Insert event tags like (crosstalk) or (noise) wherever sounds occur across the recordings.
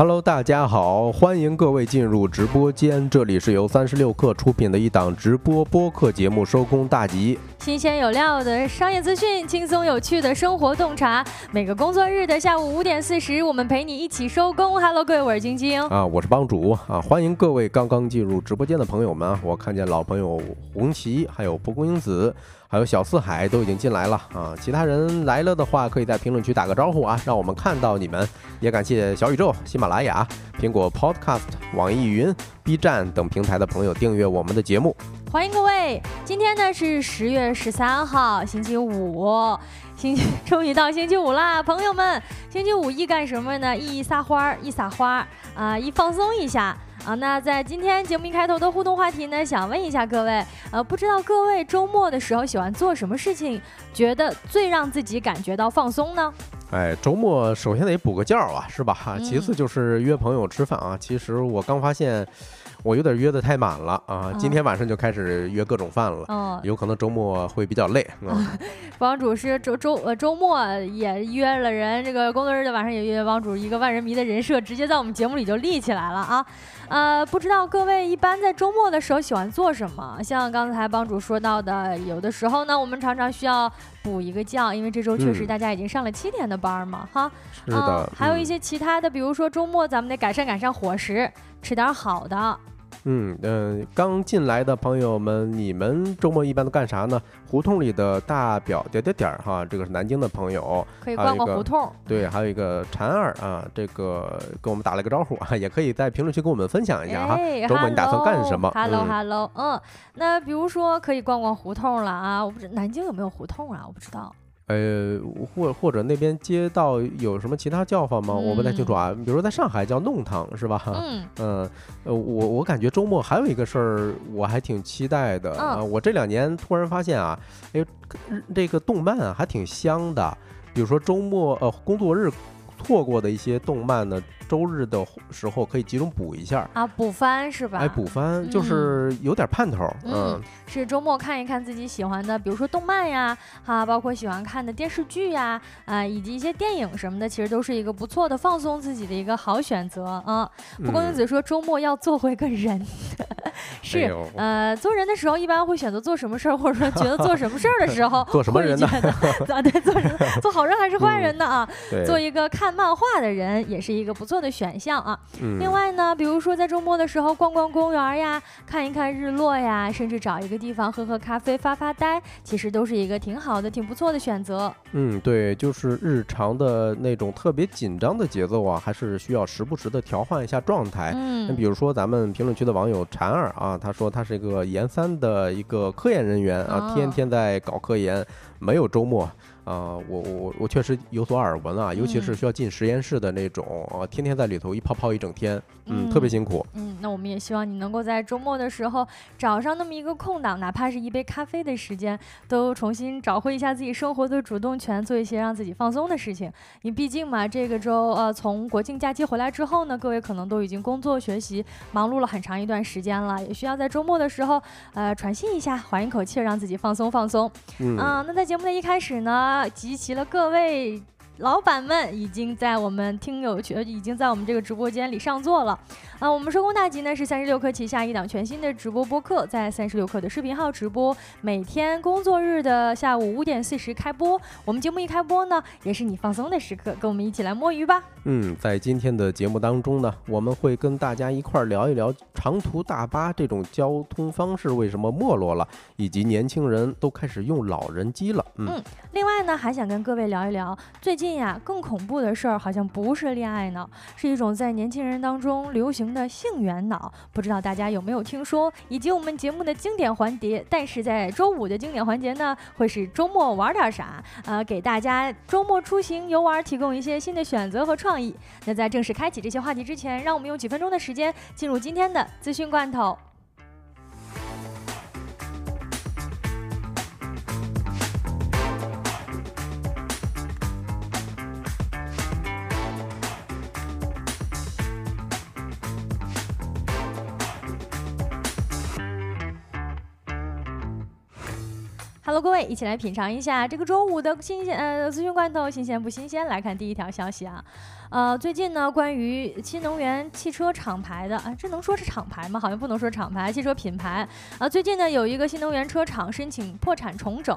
Hello，大家好，欢迎各位进入直播间，这里是由三十六氪出品的一档直播播客节目，收工大吉。新鲜有料的商业资讯，轻松有趣的生活洞察。每个工作日的下午五点四十，我们陪你一起收工。Hello，各位，我是晶晶啊，我是帮主啊，欢迎各位刚刚进入直播间的朋友们，我看见老朋友红旗，还有蒲公英子。还有小四海都已经进来了啊！其他人来了的话，可以在评论区打个招呼啊，让我们看到你们。也感谢小宇宙、喜马拉雅、苹果 Podcast、网易云、B 站等平台的朋友订阅我们的节目。欢迎各位！今天呢是十月十三号，星期五，星期终于到星期五啦，朋友们！星期五一干什么呢？一撒花，一撒花儿啊，一放松一下。啊，那在今天节目一开头的互动话题呢，想问一下各位，呃，不知道各位周末的时候喜欢做什么事情，觉得最让自己感觉到放松呢？哎，周末首先得补个觉啊，是吧？哈，其次就是约朋友吃饭啊。其实我刚发现。我有点约的太满了啊！今天晚上就开始约各种饭了，有可能周末会比较累。(laughs) 帮主是周周呃周末也约了人，这个工作日的晚上也约帮主，一个万人迷的人设直接在我们节目里就立起来了啊！呃，不知道各位一般在周末的时候喜欢做什么？像刚才帮主说到的，有的时候呢，我们常常需要补一个觉，因为这周确实大家已经上了七天的班嘛，哈。是的。还有一些其他的，比如说周末咱们得改善改善伙食，吃点好的。嗯嗯，刚进来的朋友们，你们周末一般都干啥呢？胡同里的大表点点点儿哈，这个是南京的朋友，可以逛逛胡同。对，还有一个婵儿啊，这个跟我们打了个招呼啊，也可以在评论区跟我们分享一下哈。周末你打算干什么？Hello Hello，嗯，那比如说可以逛逛胡同了啊，我不知南京有没有胡同啊？我不知道。呃，或或者那边街道有什么其他叫法吗？我不太清楚啊。比如说在上海叫弄堂是吧？嗯嗯，(laughs) 呃，我我感觉周末还有一个事儿，我还挺期待的啊。我这两年突然发现啊，哎，这个动漫啊还挺香的。比如说周末呃工作日错过的一些动漫呢。周日的时候可以集中补一下啊，补番是吧？哎，补番就是有点盼头。嗯，是周末看一看自己喜欢的，比如说动漫呀，哈，包括喜欢看的电视剧呀，啊，以及一些电影什么的，其实都是一个不错的放松自己的一个好选择啊。蒲公英子说周末要做回个人，(laughs) 是呃，做人的时候一般会选择做什么事儿，或者说觉得做什么事儿的时候 (laughs) 做什么人呢？(laughs) 啊，对，做人做好人还是坏人呢？啊，做一个看漫画的人也是一个不错。的选项啊，另外呢，比如说在周末的时候逛逛公园呀，看一看日落呀，甚至找一个地方喝喝咖啡发发呆，其实都是一个挺好的、挺不错的选择。嗯，对，就是日常的那种特别紧张的节奏啊，还是需要时不时的调换一下状态。嗯，那比如说咱们评论区的网友婵儿啊，他说他是一个研三的一个科研人员啊，天天在搞科研，没有周末。啊，我我我确实有所耳闻啊，尤其是需要进实验室的那种，天天在里头一泡泡一整天，嗯，特别辛苦。嗯，那我们也希望你能够在周末的时候找上那么一个空档，哪怕是一杯咖啡的时间，都重新找回一下自己生活的主动权，做一些让自己放松的事情。你毕竟嘛，这个周呃从国庆假期回来之后呢，各位可能都已经工作学习忙碌了很长一段时间了，也需要在周末的时候呃喘息一下，缓一口气，让自己放松放松。嗯，那在节目的一开始呢。集齐了各位。老板们已经在我们听友群，已经在我们这个直播间里上座了。啊，我们收工大吉呢是三十六氪旗下一档全新的直播播客，在三十六氪的视频号直播，每天工作日的下午五点四十开播。我们节目一开播呢，也是你放松的时刻，跟我们一起来摸鱼吧。嗯，在今天的节目当中呢，我们会跟大家一块儿聊一聊长途大巴这种交通方式为什么没落了，以及年轻人都开始用老人机了。嗯，另外呢，还想跟各位聊一聊最近。呀，更恐怖的事儿好像不是恋爱脑，是一种在年轻人当中流行的性缘脑。不知道大家有没有听说？以及我们节目的经典环节，但是在周五的经典环节呢，会是周末玩点啥？呃，给大家周末出行游玩提供一些新的选择和创意。那在正式开启这些话题之前，让我们用几分钟的时间进入今天的资讯罐头。Hello，各位，一起来品尝一下这个周五的新鲜呃资讯罐头，新鲜不新鲜？来看第一条消息啊。呃，最近呢，关于新能源汽车厂牌的啊，这能说是厂牌吗？好像不能说厂牌，汽车品牌啊。最近呢，有一个新能源车厂申请破产重整，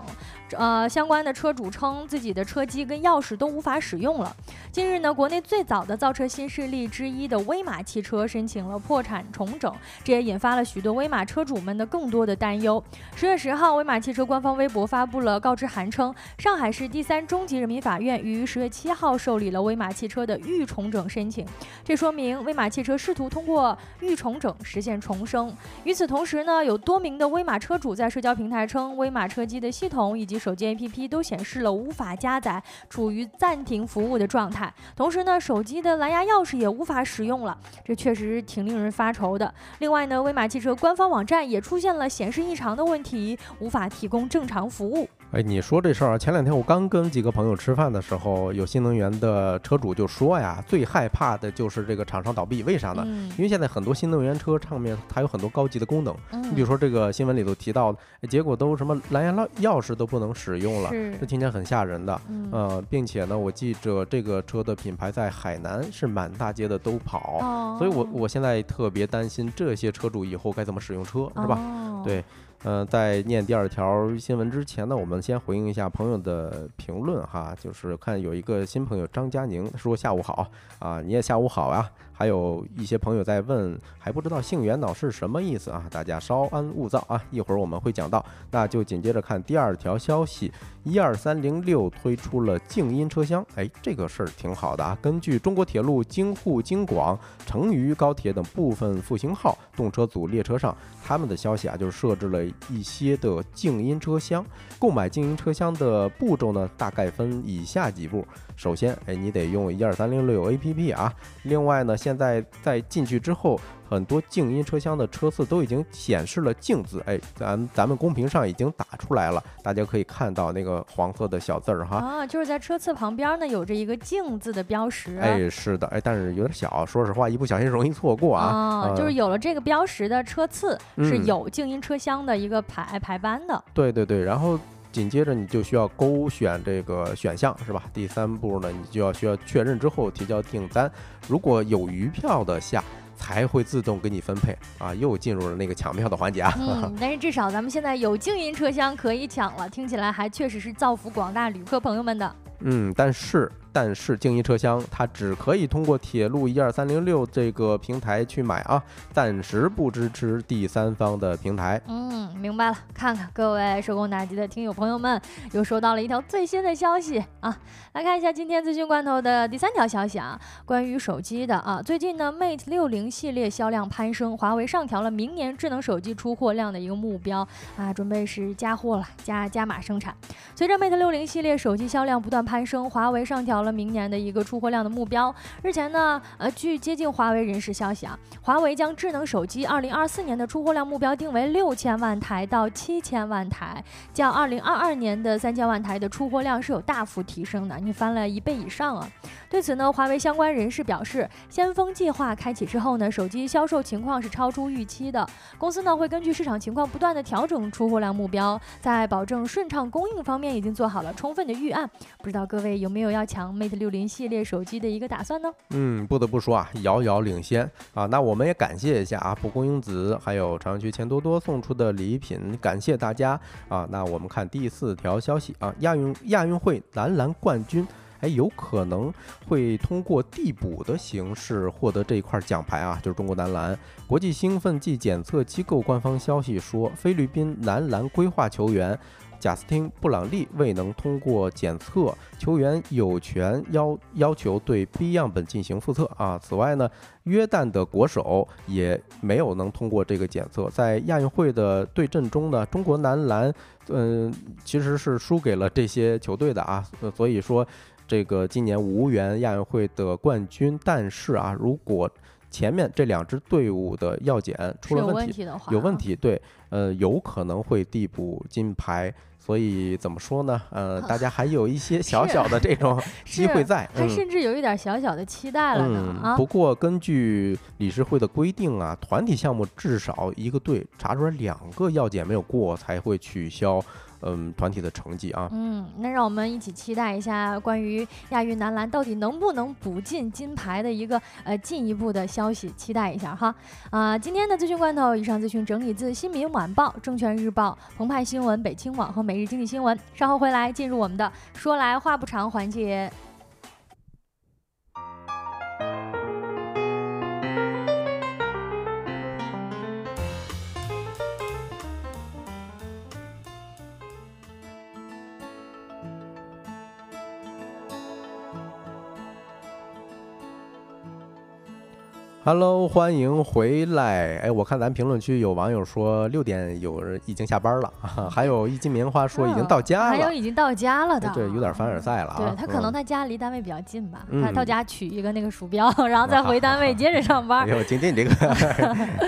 呃，相关的车主称自己的车机跟钥匙都无法使用了。近日呢，国内最早的造车新势力之一的威马汽车申请了破产重整，这也引发了许多威马车主们的更多的担忧。十月十号，威马汽车官方微博发布了告知函，称上海市第三中级人民法院于十月七号受理了威马汽车的。预重整申请，这说明威马汽车试图通过预重整实现重生。与此同时呢，有多名的威马车主在社交平台称，威马车机的系统以及手机 APP 都显示了无法加载，处于暂停服务的状态。同时呢，手机的蓝牙钥匙也无法使用了，这确实挺令人发愁的。另外呢，威马汽车官方网站也出现了显示异常的问题，无法提供正常服务。哎，你说这事儿啊？前两天我刚跟几个朋友吃饭的时候，有新能源的车主就说呀，最害怕的就是这个厂商倒闭。为啥呢？因为现在很多新能源车上面它有很多高级的功能，你比如说这个新闻里头提到的，结果都什么蓝牙钥钥匙都不能使用了，这听起来很吓人的。呃，并且呢，我记着这个车的品牌在海南是满大街的都跑，所以我我现在特别担心这些车主以后该怎么使用车，是吧？对。嗯，在念第二条新闻之前呢，我们先回应一下朋友的评论哈，就是看有一个新朋友张佳宁说下午好啊，你也下午好啊。还有一些朋友在问，还不知道杏元脑是什么意思啊？大家稍安勿躁啊，一会儿我们会讲到。那就紧接着看第二条消息，一二三零六推出了静音车厢，哎，这个事儿挺好的啊。根据中国铁路京沪京广成渝高铁等部分复兴号动车组列车上，他们的消息啊，就是设置了一些的静音车厢。购买静音车厢的步骤呢，大概分以下几步。首先，哎，你得用一二三零六 A P P 啊。另外呢，现在在进去之后，很多静音车厢的车次都已经显示了“静”字，哎，咱咱们公屏上已经打出来了，大家可以看到那个黄色的小字儿哈。啊，就是在车次旁边呢，有着一个“静”字的标识。哎，是的，哎，但是有点小，说实话，一不小心容易错过啊。啊，就是有了这个标识的车次是有静音车厢的一个排排班的。对对对，然后。紧接着你就需要勾选这个选项是吧？第三步呢，你就要需要确认之后提交订单，如果有余票的下才会自动给你分配啊，又进入了那个抢票的环节啊。嗯，(laughs) 但是至少咱们现在有静音车厢可以抢了，听起来还确实是造福广大旅客朋友们的。嗯，但是。但是静音车厢它只可以通过铁路一二三零六这个平台去买啊，暂时不支持第三方的平台。嗯，明白了。看看各位手工打击的听友朋友们，又收到了一条最新的消息啊！来看一下今天资讯罐头的第三条消息啊，关于手机的啊，最近呢，Mate 六零系列销量攀升，华为上调了明年智能手机出货量的一个目标啊，准备是加货了，加加码生产。随着 Mate 六零系列手机销量不断攀升，华为上调。了明年的一个出货量的目标。日前呢，呃，据接近华为人士消息啊，华为将智能手机二零二四年的出货量目标定为六千万台到七千万台，较二零二二年的三千万台的出货量是有大幅提升的，你翻了一倍以上啊。对此呢，华为相关人士表示，先锋计划开启之后呢，手机销售情况是超出预期的。公司呢会根据市场情况不断的调整出货量目标，在保证顺畅供应方面已经做好了充分的预案。不知道各位有没有要抢？Mate 六零系列手机的一个打算呢？嗯，不得不说啊，遥遥领先啊。那我们也感谢一下啊，蒲公英子还有朝阳区钱多多送出的礼品，感谢大家啊。那我们看第四条消息啊，亚运亚运会男篮冠军，哎，有可能会通过递补的形式获得这一块奖牌啊，就是中国男篮。国际兴奋剂检测机构官方消息说，菲律宾男篮规划球员。贾斯汀·布朗利未能通过检测，球员有权要要求对 B 样本进行复测啊。此外呢，约旦的国手也没有能通过这个检测。在亚运会的对阵中呢，中国男篮嗯其实是输给了这些球队的啊，(laughs) 所以说这个今年无缘亚运会的冠军。但是啊，如果前面这两支队伍的药检出了问题，有问题，对，呃，有可能会递补金牌。所以怎么说呢？呃，大家还有一些 (laughs) 小小的这种 (laughs) 机会在，还甚至有一点小小的期待了呢。啊，不过根据理事会的规定啊，团体项目至少一个队查出来两个药检没有过才会取消。嗯团体的成绩啊。嗯，那让我们一起期待一下关于亚运男篮到底能不能补进金牌的一个呃进一步的消息，期待一下哈。啊，今天的资讯罐头，以上资讯整理自《新民晚报》《证券日报》《澎湃新闻》《北青网》和《每日经济新闻》。稍后回来进入我们的说来话不长环节。Hello，欢迎回来。哎，我看咱评论区有网友说六点有人已经下班了，(laughs) 还有一斤棉花说已经到家了，还有已经到家了的，对，有点凡尔赛了啊。对他可能他家离单位比较近吧，他到家取一个那个鼠标，(laughs) 然后再回单位接着上班。(laughs) 哎呦，今天你这个，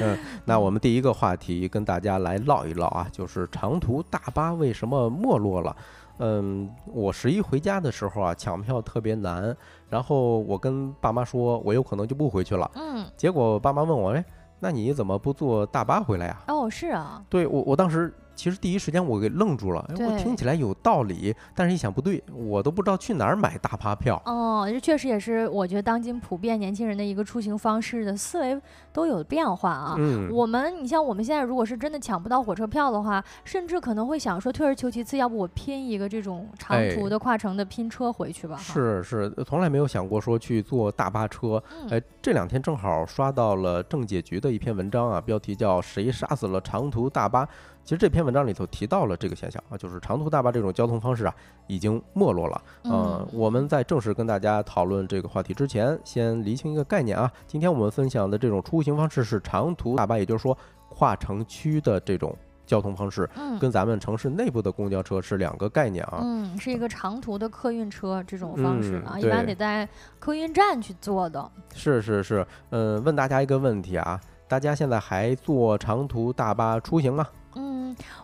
嗯，那我们第一个话题跟大家来唠一唠啊，就是长途大巴为什么没落了？嗯，我十一回家的时候啊，抢票特别难。然后我跟爸妈说，我有可能就不回去了。嗯，结果爸妈问我，哎，那你怎么不坐大巴回来呀？哦，是啊。对我，我当时。其实第一时间我给愣住了，我听起来有道理，但是一想不对，我都不知道去哪儿买大巴票。哦，这确实也是我觉得当今普遍年轻人的一个出行方式的思维都有变化啊。嗯，我们你像我们现在如果是真的抢不到火车票的话，甚至可能会想说退而求其次，要不我拼一个这种长途的跨城的拼车回去吧。是是，从来没有想过说去坐大巴车。哎，这两天正好刷到了政解局的一篇文章啊，标题叫“谁杀死了长途大巴”。其实这篇文章里头提到了这个现象啊，就是长途大巴这种交通方式啊，已经没落了。嗯，我们在正式跟大家讨论这个话题之前，先厘清一个概念啊。今天我们分享的这种出行方式是长途大巴，也就是说跨城区的这种交通方式，跟咱们城市内部的公交车是两个概念啊。嗯，是一个长途的客运车这种方式啊，一般得在客运站去坐的。是是是，嗯，问大家一个问题啊，大家现在还坐长途大巴出行吗？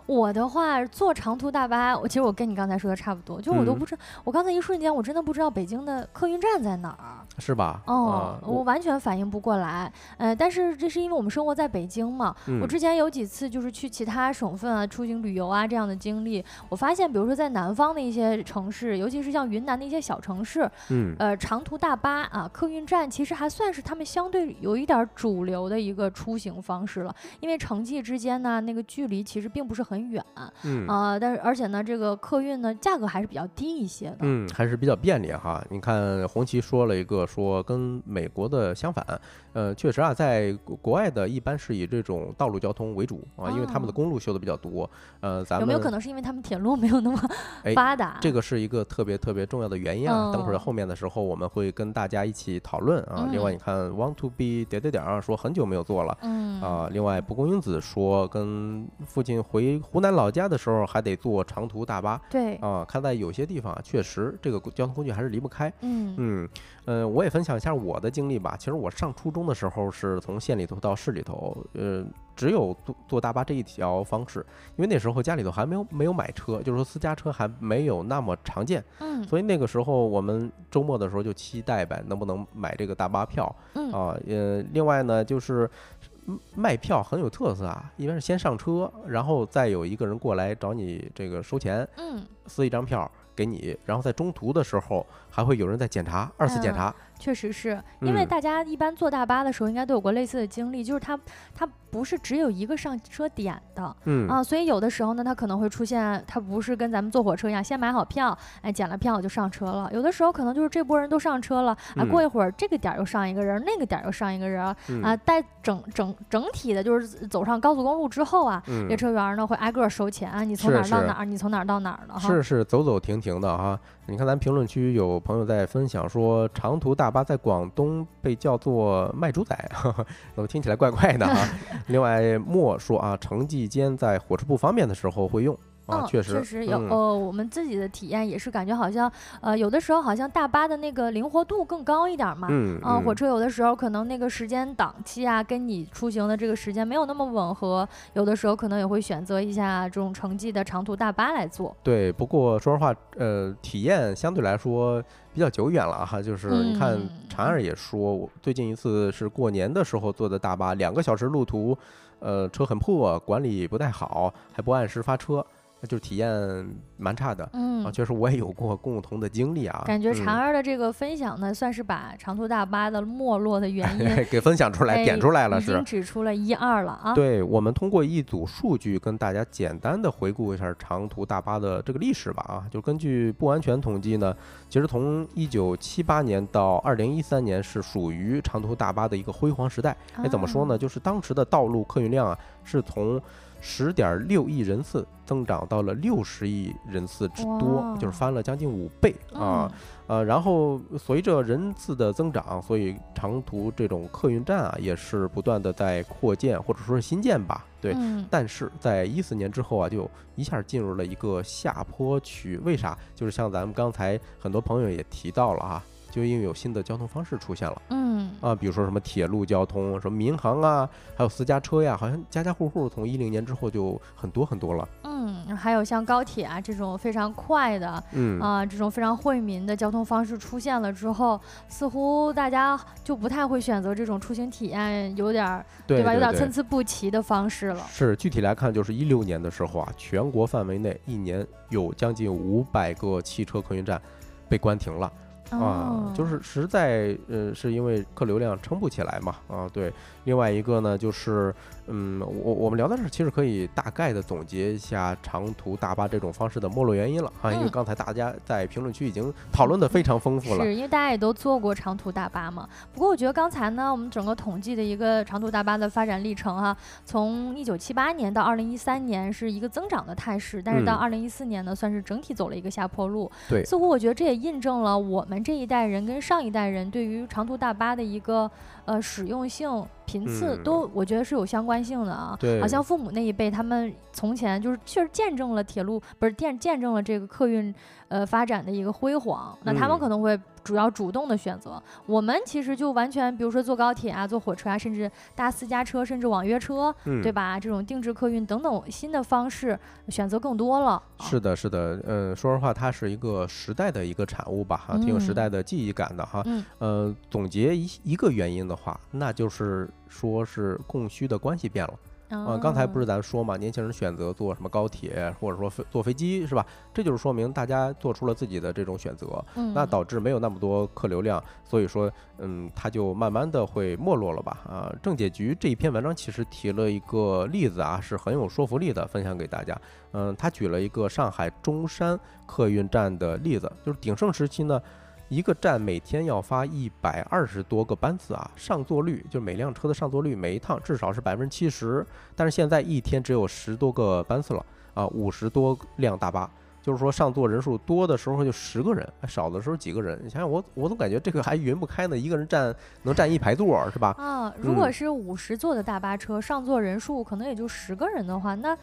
我的话坐长途大巴，我其实我跟你刚才说的差不多，就我都不知道，我刚才一瞬间我真的不知道北京的客运站在哪儿，是吧？哦，我完全反应不过来。呃，但是这是因为我们生活在北京嘛。我之前有几次就是去其他省份啊出行旅游啊这样的经历，我发现比如说在南方的一些城市，尤其是像云南的一些小城市，嗯，呃，长途大巴啊客运站其实还算是他们相对有一点主流的一个出行方式了，因为城际之间呢那个距离其实并不是很。远，嗯啊，但是而且呢，这个客运呢价格还是比较低一些的，嗯，还是比较便利哈。你看红旗说了一个说跟美国的相反，呃，确实啊，在国外的一般是以这种道路交通为主啊，因为他们的公路修的比较多，呃，咱们有没有可能是因为他们铁路没有那么发达？这个是一个特别特别重要的原因啊。等会儿后面的时候我们会跟大家一起讨论啊。另外你看 want to be 点点点啊，说很久没有做了，嗯啊。另外蒲公英子说跟父亲回。湖南老家的时候还得坐长途大巴，对啊，看在有些地方啊，确实这个交通工具还是离不开。嗯嗯嗯，我也分享一下我的经历吧。其实我上初中的时候是从县里头到市里头，呃，只有坐坐大巴这一条方式，因为那时候家里头还没有没有买车，就是说私家车还没有那么常见。嗯，所以那个时候我们周末的时候就期待呗，能不能买这个大巴票？嗯啊，呃，另外呢就是。卖票很有特色啊，一般是先上车，然后再有一个人过来找你这个收钱，嗯，撕一张票给你，然后在中途的时候还会有人在检查，二次检查。确实是。因为大家一般坐大巴的时候，应该都有过类似的经历，就是它它不是只有一个上车点的，嗯。啊，所以有的时候呢，它可能会出现，它不是跟咱们坐火车一样，先买好票，哎，检了票就上车了。有的时候可能就是这波人都上车了，啊，过一会儿这个点又上一个人，那个点又上一个人，啊，带整整整体的，就是走上高速公路之后啊，列车员呢会挨个收钱，你从哪儿到哪儿，你从哪儿到哪儿的哈，是是走走停停的哈。你看咱评论区有朋友在分享说，长途大巴在广东被叫做卖猪仔，(laughs) 怎么听起来怪怪的啊？(laughs) 另外莫说啊，城际间在火车不方便的时候会用。嗯，确实，确实有。呃，我们自己的体验也是感觉好像，呃，有的时候好像大巴的那个灵活度更高一点嘛。嗯。啊，火车有的时候可能那个时间档期啊，跟你出行的这个时间没有那么吻合，有的时候可能也会选择一下这种城际的长途大巴来坐。对，不过说实话，呃，体验相对来说比较久远了哈。就是你看，婵儿也说，我最近一次是过年的时候坐的大巴，两个小时路途，呃，车很破，管理不太好，还不按时发车。就是体验蛮差的。嗯啊，确实我也有过共同的经历啊。感觉婵儿的这个分享呢，算是把长途大巴的没落的原因 (laughs) 给分享出来、点出来了，是已经指出了一二了啊。对，我们通过一组数据跟大家简单的回顾一下长途大巴的这个历史吧。啊，就根据不完全统计呢，其实从一九七八年到二零一三年是属于长途大巴的一个辉煌时代。哎，怎么说呢？就是当时的道路客运量啊，是从十点六亿人次增长到了六十亿人次之多，就是翻了将近五倍啊！呃，然后随着人次的增长，所以长途这种客运站啊，也是不断的在扩建或者说是新建吧。对，但是在一四年之后啊，就一下进入了一个下坡区。为啥？就是像咱们刚才很多朋友也提到了哈。就因为有新的交通方式出现了，嗯啊，比如说什么铁路交通，什么民航啊，还有私家车呀，好像家家户户从一零年之后就很多很多了。嗯，还有像高铁啊这种非常快的，嗯啊这种非常惠民的交通方式出现了之后，似乎大家就不太会选择这种出行体验有点对吧，有点参差不齐的方式了。是具体来看，就是一六年的时候啊，全国范围内一年有将近五百个汽车客运站被关停了。啊，就是实在，呃，是因为客流量撑不起来嘛，啊，对。另外一个呢，就是，嗯，我我们聊到这儿，其实可以大概的总结一下长途大巴这种方式的没落原因了啊，因为刚才大家在评论区已经讨论的非常丰富了。是因为大家也都坐过长途大巴嘛。不过我觉得刚才呢，我们整个统计的一个长途大巴的发展历程哈，从一九七八年到二零一三年是一个增长的态势，但是到二零一四年呢，算是整体走了一个下坡路。对，似乎我觉得这也印证了我们这一代人跟上一代人对于长途大巴的一个呃使用性。频次都，我觉得是有相关性的啊。对，好像父母那一辈，他们从前就是确实见证了铁路，不是见见证了这个客运呃发展的一个辉煌。那他们可能会。主要主动的选择，我们其实就完全，比如说坐高铁啊，坐火车啊，甚至搭私家车，甚至网约车，对吧？这种定制客运等等新的方式选择更多了。是的，是的，嗯，说实话，它是一个时代的一个产物吧，哈，挺有时代的记忆感的哈。嗯。呃，总结一一个原因的话，那就是说是供需的关系变了。啊，刚才不是咱说嘛，年轻人选择坐什么高铁，或者说飞坐飞机，是吧？这就是说明大家做出了自己的这种选择，那导致没有那么多客流量，所以说，嗯，它就慢慢的会没落了吧？啊，政解局这一篇文章其实提了一个例子啊，是很有说服力的，分享给大家。嗯，他举了一个上海中山客运站的例子，就是鼎盛时期呢。一个站每天要发一百二十多个班次啊，上座率就是每辆车的上座率，每一趟至少是百分之七十。但是现在一天只有十多个班次了啊，五十多辆大巴，就是说上座人数多的时候就十个人，少的时候几个人。你想想，我我总感觉这个还匀不开呢，一个人站能站一排座是吧？啊，如果是五十座的大巴车，上座人数可能也就十个人的话，那。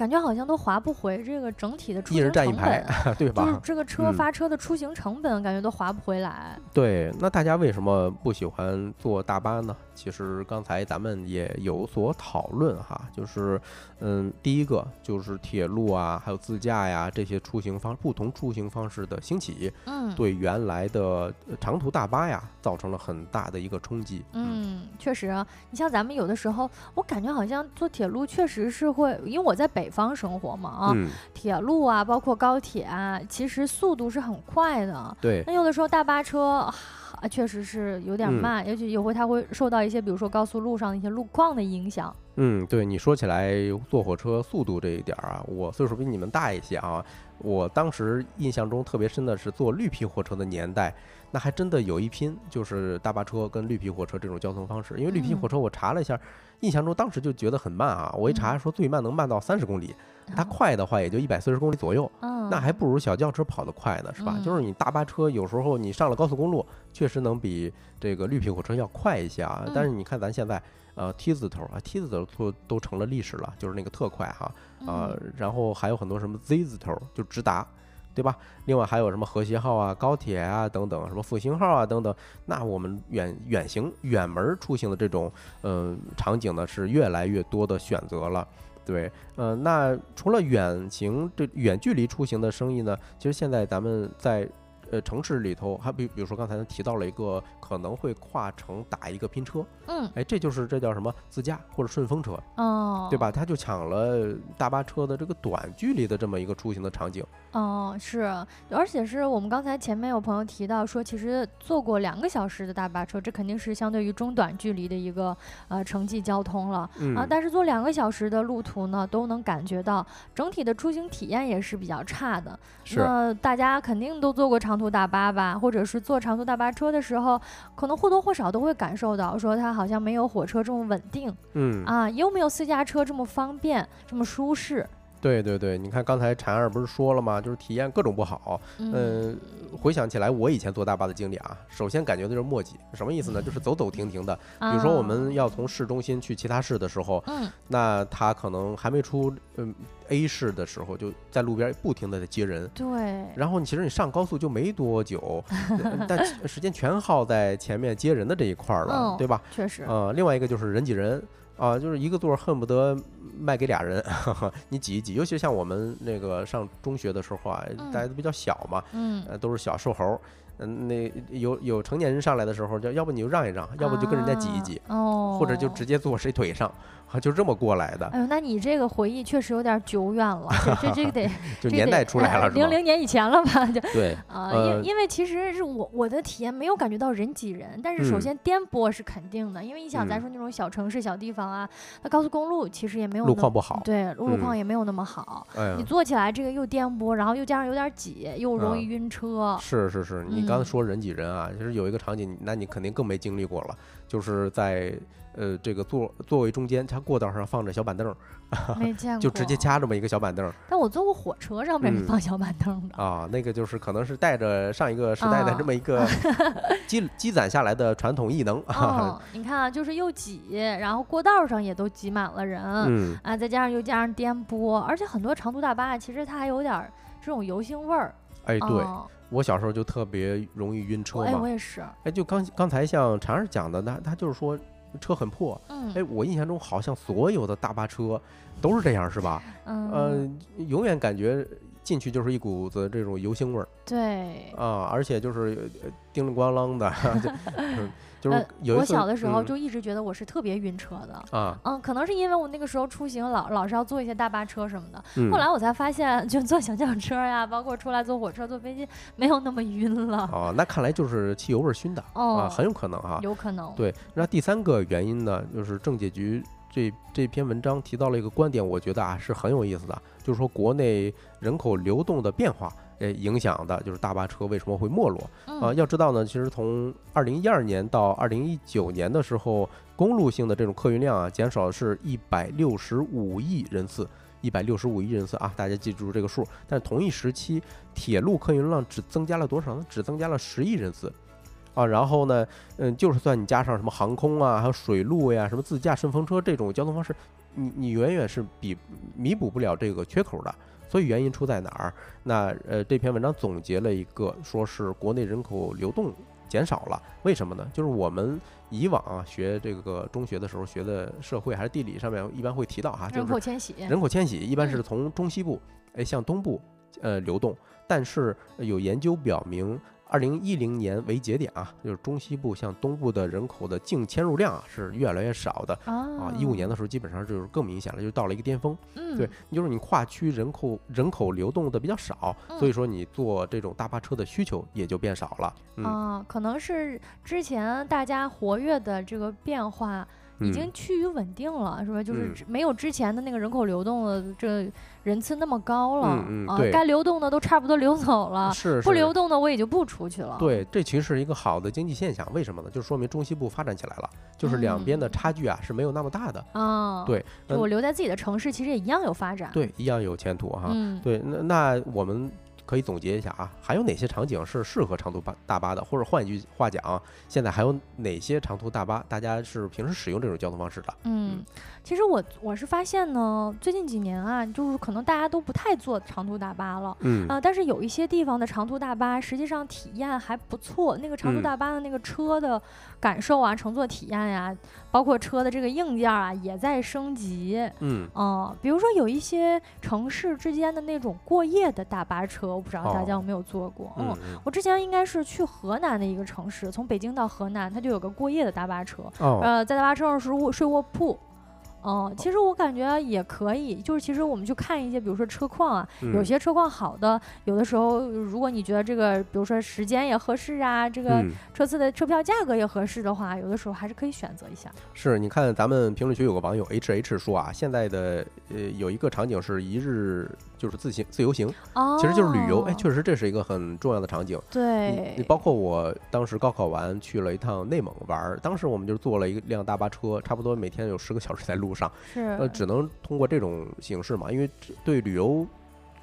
感觉好像都划不回这个整体的出行成本，(laughs) 对吧？就是这个车发车的出行成本，感觉都划不回来。对，那大家为什么不喜欢坐大巴呢？其实刚才咱们也有所讨论哈，就是，嗯，第一个就是铁路啊，还有自驾呀这些出行方不同出行方式的兴起，嗯，对原来的长途大巴呀造成了很大的一个冲击。嗯，确实，你像咱们有的时候，我感觉好像坐铁路确实是会，因为我在北方生活嘛啊，铁路啊，包括高铁啊，其实速度是很快的。对，那有的时候大巴车。啊，确实是有点慢，尤其有回它会受到一些，比如说高速路上的一些路况的影响。嗯，对你说起来坐火车速度这一点啊，我岁数比你们大一些啊，我当时印象中特别深的是坐绿皮火车的年代，那还真的有一拼，就是大巴车跟绿皮火车这种交通方式。因为绿皮火车我查了一下，印象中当时就觉得很慢啊，我一查说最慢能慢到三十公里。它快的话也就一百四十公里左右，那还不如小轿车跑得快呢，是吧？就是你大巴车有时候你上了高速公路，确实能比这个绿皮火车要快一些啊。但是你看咱现在，呃，T 字头啊，T 字头都都成了历史了，就是那个特快哈啊。然后还有很多什么 Z 字头就直达，对吧？另外还有什么和谐号啊、高铁啊等等，什么复兴号啊等等。那我们远远行、远门出行的这种嗯场景呢，是越来越多的选择了。对，呃，那除了远行这远距离出行的生意呢，其实现在咱们在呃城市里头，还比比如说刚才提到了一个可能会跨城打一个拼车，嗯，哎，这就是这叫什么自驾或者顺风车，哦，对吧？他就抢了大巴车的这个短距离的这么一个出行的场景。哦，是，而且是我们刚才前面有朋友提到说，其实坐过两个小时的大巴车，这肯定是相对于中短距离的一个呃城际交通了啊。但是坐两个小时的路途呢，都能感觉到整体的出行体验也是比较差的。那大家肯定都坐过长途大巴吧，或者是坐长途大巴车的时候，可能或多或少都会感受到说它好像没有火车这么稳定，嗯啊，又没有私家车这么方便，这么舒适。对对对，你看刚才婵儿不是说了吗？就是体验各种不好。嗯，回想起来我以前坐大巴的经历啊，首先感觉就是磨叽，什么意思呢？就是走走停停的。比如说我们要从市中心去其他市的时候，嗯，那他可能还没出嗯 A 市的时候，就在路边不停的在接人。对。然后你其实你上高速就没多久，(laughs) 但时间全耗在前面接人的这一块了，对吧？确实。呃，另外一个就是人挤人。啊，就是一个座恨不得卖给俩人，(laughs) 你挤一挤。尤其像我们那个上中学的时候啊，大家都比较小嘛，嗯，都是小瘦猴，嗯，那有有成年人上来的时候，就要不你就让一让，要不就跟人家挤一挤，哦，或者就直接坐谁腿上。就这么过来的。哎呦，那你这个回忆确实有点久远了，(laughs) 这这个得 (laughs) 就年代出来了，零零年以前了吧？就对啊，因因为其实是我我的体验没有感觉到人挤人，但是首先颠簸是肯定的，因为你想咱说那种小城市小地方啊，那高速公路其实也没有路况不好，对，路况也没有那么好。你坐起来这个又颠簸，然后又加上有点挤，又容易晕车。是是是，你刚才说人挤人啊，其实有一个场景，那你肯定更没经历过了，就是在。呃，这个座座位中间，它过道上放着小板凳，(laughs) 没见过，就直接掐这么一个小板凳。但我坐过火车上面是放小板凳的啊，那个就是可能是带着上一个时代的这么一个 (laughs) 积积攒下来的传统异能。哦，(laughs) 你看啊，就是又挤，然后过道上也都挤满了人，嗯啊，再加上又加上颠簸，而且很多长途大巴其实它还有点这种油腥味儿。哎，对。我小时候就特别容易晕车嘛。哎，我也是。哎，就刚刚才像常儿讲的，那他就是说。车很破，哎，我印象中好像所有的大巴车都是这样，是吧？嗯，呃永远感觉进去就是一股子这种油腥味儿。对。啊，而且就是叮铃咣啷的。(laughs) 就是我小的时候就一直觉得我是特别晕车的啊，嗯，可能是因为我那个时候出行老老是要坐一些大巴车什么的，后来我才发现，就坐小轿车呀，包括出来坐火车、坐飞机，没有那么晕了。哦，那看来就是汽油味熏的啊，很有可能哈，有可能。对，那第三个原因呢，就是政界局这这篇文章提到了一个观点，我觉得啊是很有意思的，就是说国内人口流动的变化。诶，影响的就是大巴车为什么会没落啊？要知道呢，其实从二零一二年到二零一九年的时候，公路性的这种客运量啊，减少是一百六十五亿人次，一百六十五亿人次啊，大家记住这个数。但是同一时期，铁路客运量只增加了多少呢？只增加了十亿人次啊。然后呢，嗯，就是算你加上什么航空啊，还有水路呀，什么自驾顺风车这种交通方式，你你远远是比弥补不了这个缺口的。所以原因出在哪儿？那呃，这篇文章总结了一个，说是国内人口流动减少了。为什么呢？就是我们以往啊学这个中学的时候学的社会还是地理上面一般会提到哈，人口迁徙，人口迁徙一般是从中西部哎向东部呃流动，但是有研究表明。二零一零年为节点啊，就是中西部向东部的人口的净迁入量啊是越来越少的啊。一五年的时候基本上就是更明显了，就到了一个巅峰。嗯，对，就是你跨区人口人口流动的比较少，所以说你坐这种大巴车的需求也就变少了。啊，可能是之前大家活跃的这个变化。已经趋于稳定了，是吧？就是没有之前的那个人口流动的这人次那么高了啊。该流动的都差不多流走了，是不流动的我也就不出去了。对，这其实是一个好的经济现象。为什么呢？就说明中西部发展起来了，就是两边的差距啊是没有那么大的啊。对，我留在自己的城市，其实也一样有发展。对，一样有前途哈。对，那那我们。可以总结一下啊，还有哪些场景是适合长途巴大巴的？或者换一句话讲，现在还有哪些长途大巴，大家是平时使用这种交通方式的？嗯，其实我我是发现呢，最近几年啊，就是可能大家都不太坐长途大巴了，嗯啊，但是有一些地方的长途大巴实际上体验还不错，那个长途大巴的那个车的感受啊，乘坐体验呀，包括车的这个硬件啊，也在升级，嗯啊，比如说有一些城市之间的那种过夜的大巴车。我，不知道大家有没有坐过？嗯，我之前应该是去河南的一个城市，从北京到河南，它就有个过夜的大巴车。哦，呃，在大巴车上是卧睡卧铺。哦，其实我感觉也可以，就是其实我们去看一些，比如说车况啊，有些车况好的，有的时候如果你觉得这个，比如说时间也合适啊，这个车次的车票价格也合适的话，有的时候还是可以选择一下。是，你看咱们评论区有个网友 H H 说啊，现在的呃有一个场景是一日。就是自行自由行，其实就是旅游。哎，确实这是一个很重要的场景。对，你包括我当时高考完去了一趟内蒙玩，当时我们就坐了一辆大巴车，差不多每天有十个小时在路上。是，呃，只能通过这种形式嘛，因为对旅游。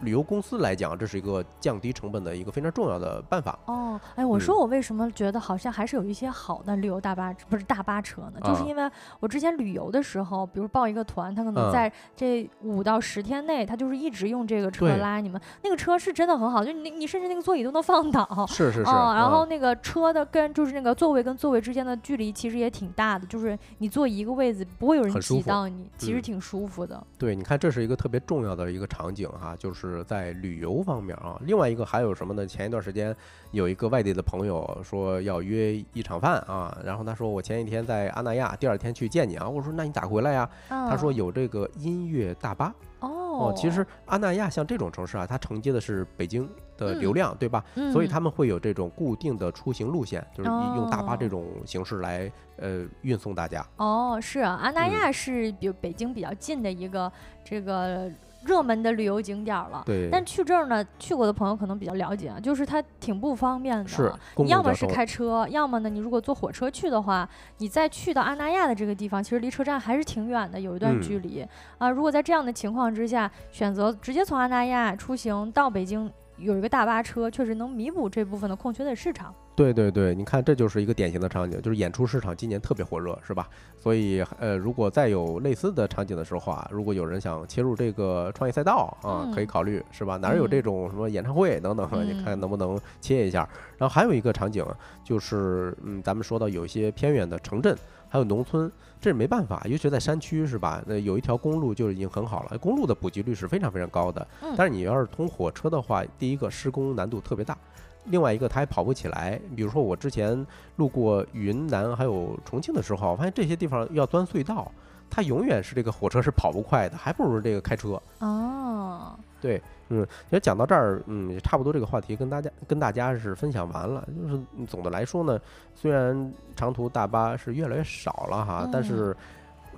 旅游公司来讲，这是一个降低成本的一个非常重要的办法。哦，哎，我说我为什么觉得好像还是有一些好的旅游大巴不是大巴车呢？就是因为我之前旅游的时候，比如报一个团，他可能在这五到十天内，他就是一直用这个车拉你们。那个车是真的很好，就你你甚至那个座椅都能放倒。是是是。然后那个车的跟就是那个座位跟座位之间的距离其实也挺大的，就是你坐一个位子不会有人挤到你，其实挺舒服的。对，你看这是一个特别重要的一个场景哈，就是。是在旅游方面啊，另外一个还有什么呢？前一段时间有一个外地的朋友说要约一场饭啊，然后他说我前一天在阿那亚，第二天去见你啊。我说那你咋回来呀？他说有这个音乐大巴哦。其实阿那亚像这种城市啊，它承接的是北京的流量，对吧？所以他们会有这种固定的出行路线，就是用大巴这种形式来呃运送大家。哦，是啊，阿那亚是比北京比较近的一个这个。热门的旅游景点了，对，但去这儿呢，去过的朋友可能比较了解啊，就是它挺不方便的，是，要么是开车，要么呢，你如果坐火车去的话，你再去到阿那亚的这个地方，其实离车站还是挺远的，有一段距离啊。如果在这样的情况之下，选择直接从阿那亚出行到北京。有一个大巴车，确实能弥补这部分的空缺的市场。对对对，你看，这就是一个典型的场景，就是演出市场今年特别火热，是吧？所以，呃，如果再有类似的场景的时候啊，如果有人想切入这个创业赛道啊，可以考虑，是吧？哪有这种什么演唱会等等，(laughs) 你看能不能切一下？然后还有一个场景就是，嗯，咱们说到有一些偏远的城镇。还有农村，这是没办法，尤其在山区，是吧？那有一条公路就已经很好了，公路的普及率是非常非常高的。但是你要是通火车的话，第一个施工难度特别大，另外一个它还跑不起来。比如说我之前路过云南还有重庆的时候，我发现这些地方要钻隧道，它永远是这个火车是跑不快的，还不如这个开车。哦，对。嗯，其实讲到这儿，嗯，也差不多这个话题跟大家跟大家是分享完了。就是总的来说呢，虽然长途大巴是越来越少了哈，但是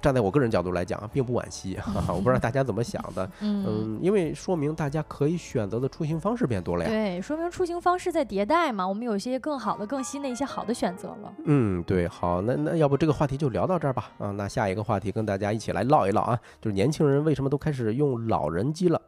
站在我个人角度来讲，并不惋惜。我不知道大家怎么想的，嗯，因为说明大家可以选择的出行方式变多了呀。对，说明出行方式在迭代嘛，我们有一些更好的、更新的一些好的选择了。嗯，对，好，那那要不这个话题就聊到这儿吧。啊，那下一个话题跟大家一起来唠一唠啊，就是年轻人为什么都开始用老人机了。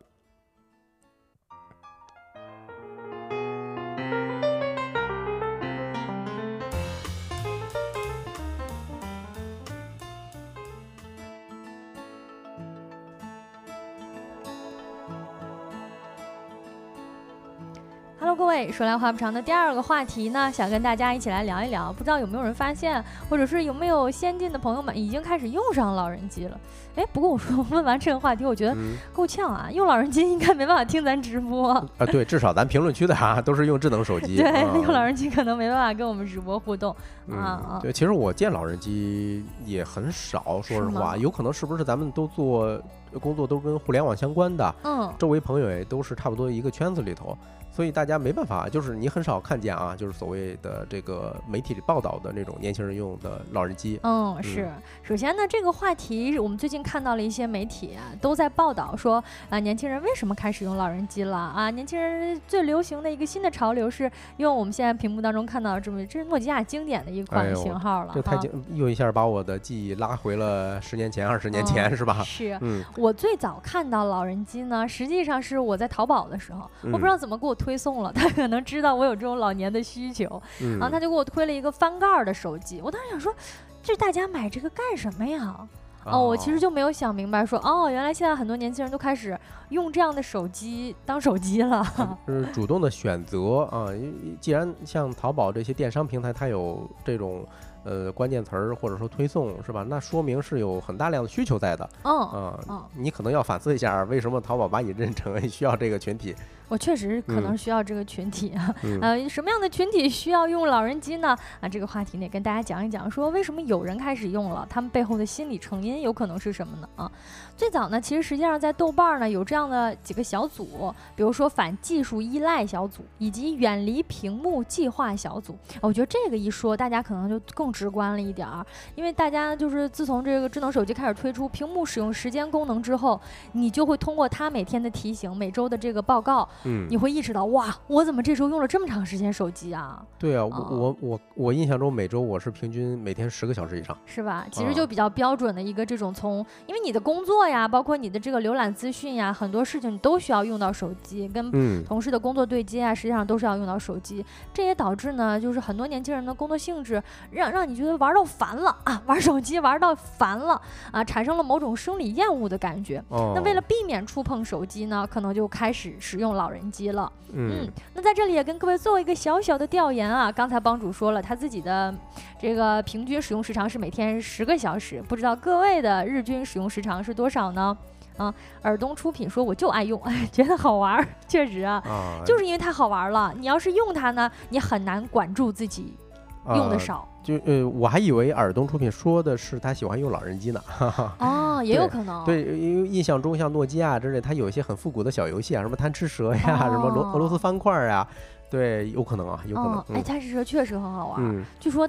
各位说来话不长的第二个话题呢，想跟大家一起来聊一聊。不知道有没有人发现，或者是有没有先进的朋友们已经开始用上老人机了？(laughs) 哎，不过我说问完这个话题，我觉得够呛啊，用老人机应该没办法听咱直播啊。对，至少咱评论区的啊都是用智能手机，(laughs) 对，用老人机可能没办法跟我们直播互动啊啊。对，其实我见老人机也很少，说实话，有可能是不是咱们都做工作都跟互联网相关的，嗯，周围朋友也都是差不多一个圈子里头。所以大家没办法，就是你很少看见啊，就是所谓的这个媒体里报道的那种年轻人用的老人机。嗯，是。首先呢，这个话题我们最近看到了一些媒体啊，都在报道说啊，年轻人为什么开始用老人机了啊？年轻人最流行的一个新的潮流是用我们现在屏幕当中看到的这么，这是诺基亚经典的一款型号了。这太经，(laughs) 又一下把我的记忆拉回了十年前、二十年前，是吧？是。嗯。我最早看到老人机呢，实际上是我在淘宝的时候，我不知道怎么给我。推送了，(laughs) 他可能知道我有这种老年的需求，然后他就给我推了一个翻盖儿的手机。我当时想说，这大家买这个干什么呀？哦，我其实就没有想明白，说哦，原来现在很多年轻人都开始用这样的手机当手机了。(laughs) 就是主动的选择啊，既然像淘宝这些电商平台，它有这种。呃，关键词儿或者说推送是吧？那说明是有很大量的需求在的。嗯，啊，你可能要反思一下，为什么淘宝把你认成 (laughs) 需要这个群体？我确实可能需要这个群体啊，呃，什么样的群体需要用老人机呢？啊，这个话题呢，跟大家讲一讲，说为什么有人开始用了，他们背后的心理成因有可能是什么呢？啊，最早呢，其实实际上在豆瓣呢有这样的几个小组，比如说反技术依赖小组以及远离屏幕计划小组。我觉得这个一说，大家可能就更直观了一点儿，因为大家就是自从这个智能手机开始推出屏幕使用时间功能之后，你就会通过它每天的提醒、每周的这个报告。嗯，你会意识到哇，我怎么这周用了这么长时间手机啊？对啊，我我我我印象中每周我是平均每天十个小时以上，是吧？其实就比较标准的一个这种从，因为你的工作呀，包括你的这个浏览资讯呀，很多事情你都需要用到手机，跟同事的工作对接啊，实际上都是要用到手机。这也导致呢，就是很多年轻人的工作性质让让你觉得玩到烦了啊，玩手机玩到烦了啊，产生了某种生理厌恶的感觉。那为了避免触碰手机呢，可能就开始使用老人机。了，嗯，那在这里也跟各位做一个小小的调研啊。刚才帮主说了他自己的这个平均使用时长是每天十个小时，不知道各位的日均使用时长是多少呢？啊，尔东出品说我就爱用，(laughs) 觉得好玩儿，确实啊，就是因为太好玩了。你要是用它呢，你很难管住自己用的少。就呃，我还以为尔东出品说的是他喜欢用老人机呢。(laughs) 哦，也有可能。对，因为印象中像诺基亚之类，它有一些很复古的小游戏啊，什么贪吃蛇呀，什么罗俄罗斯方块呀，对，有可能啊，有可能。哎，贪吃蛇确实很好玩。据说，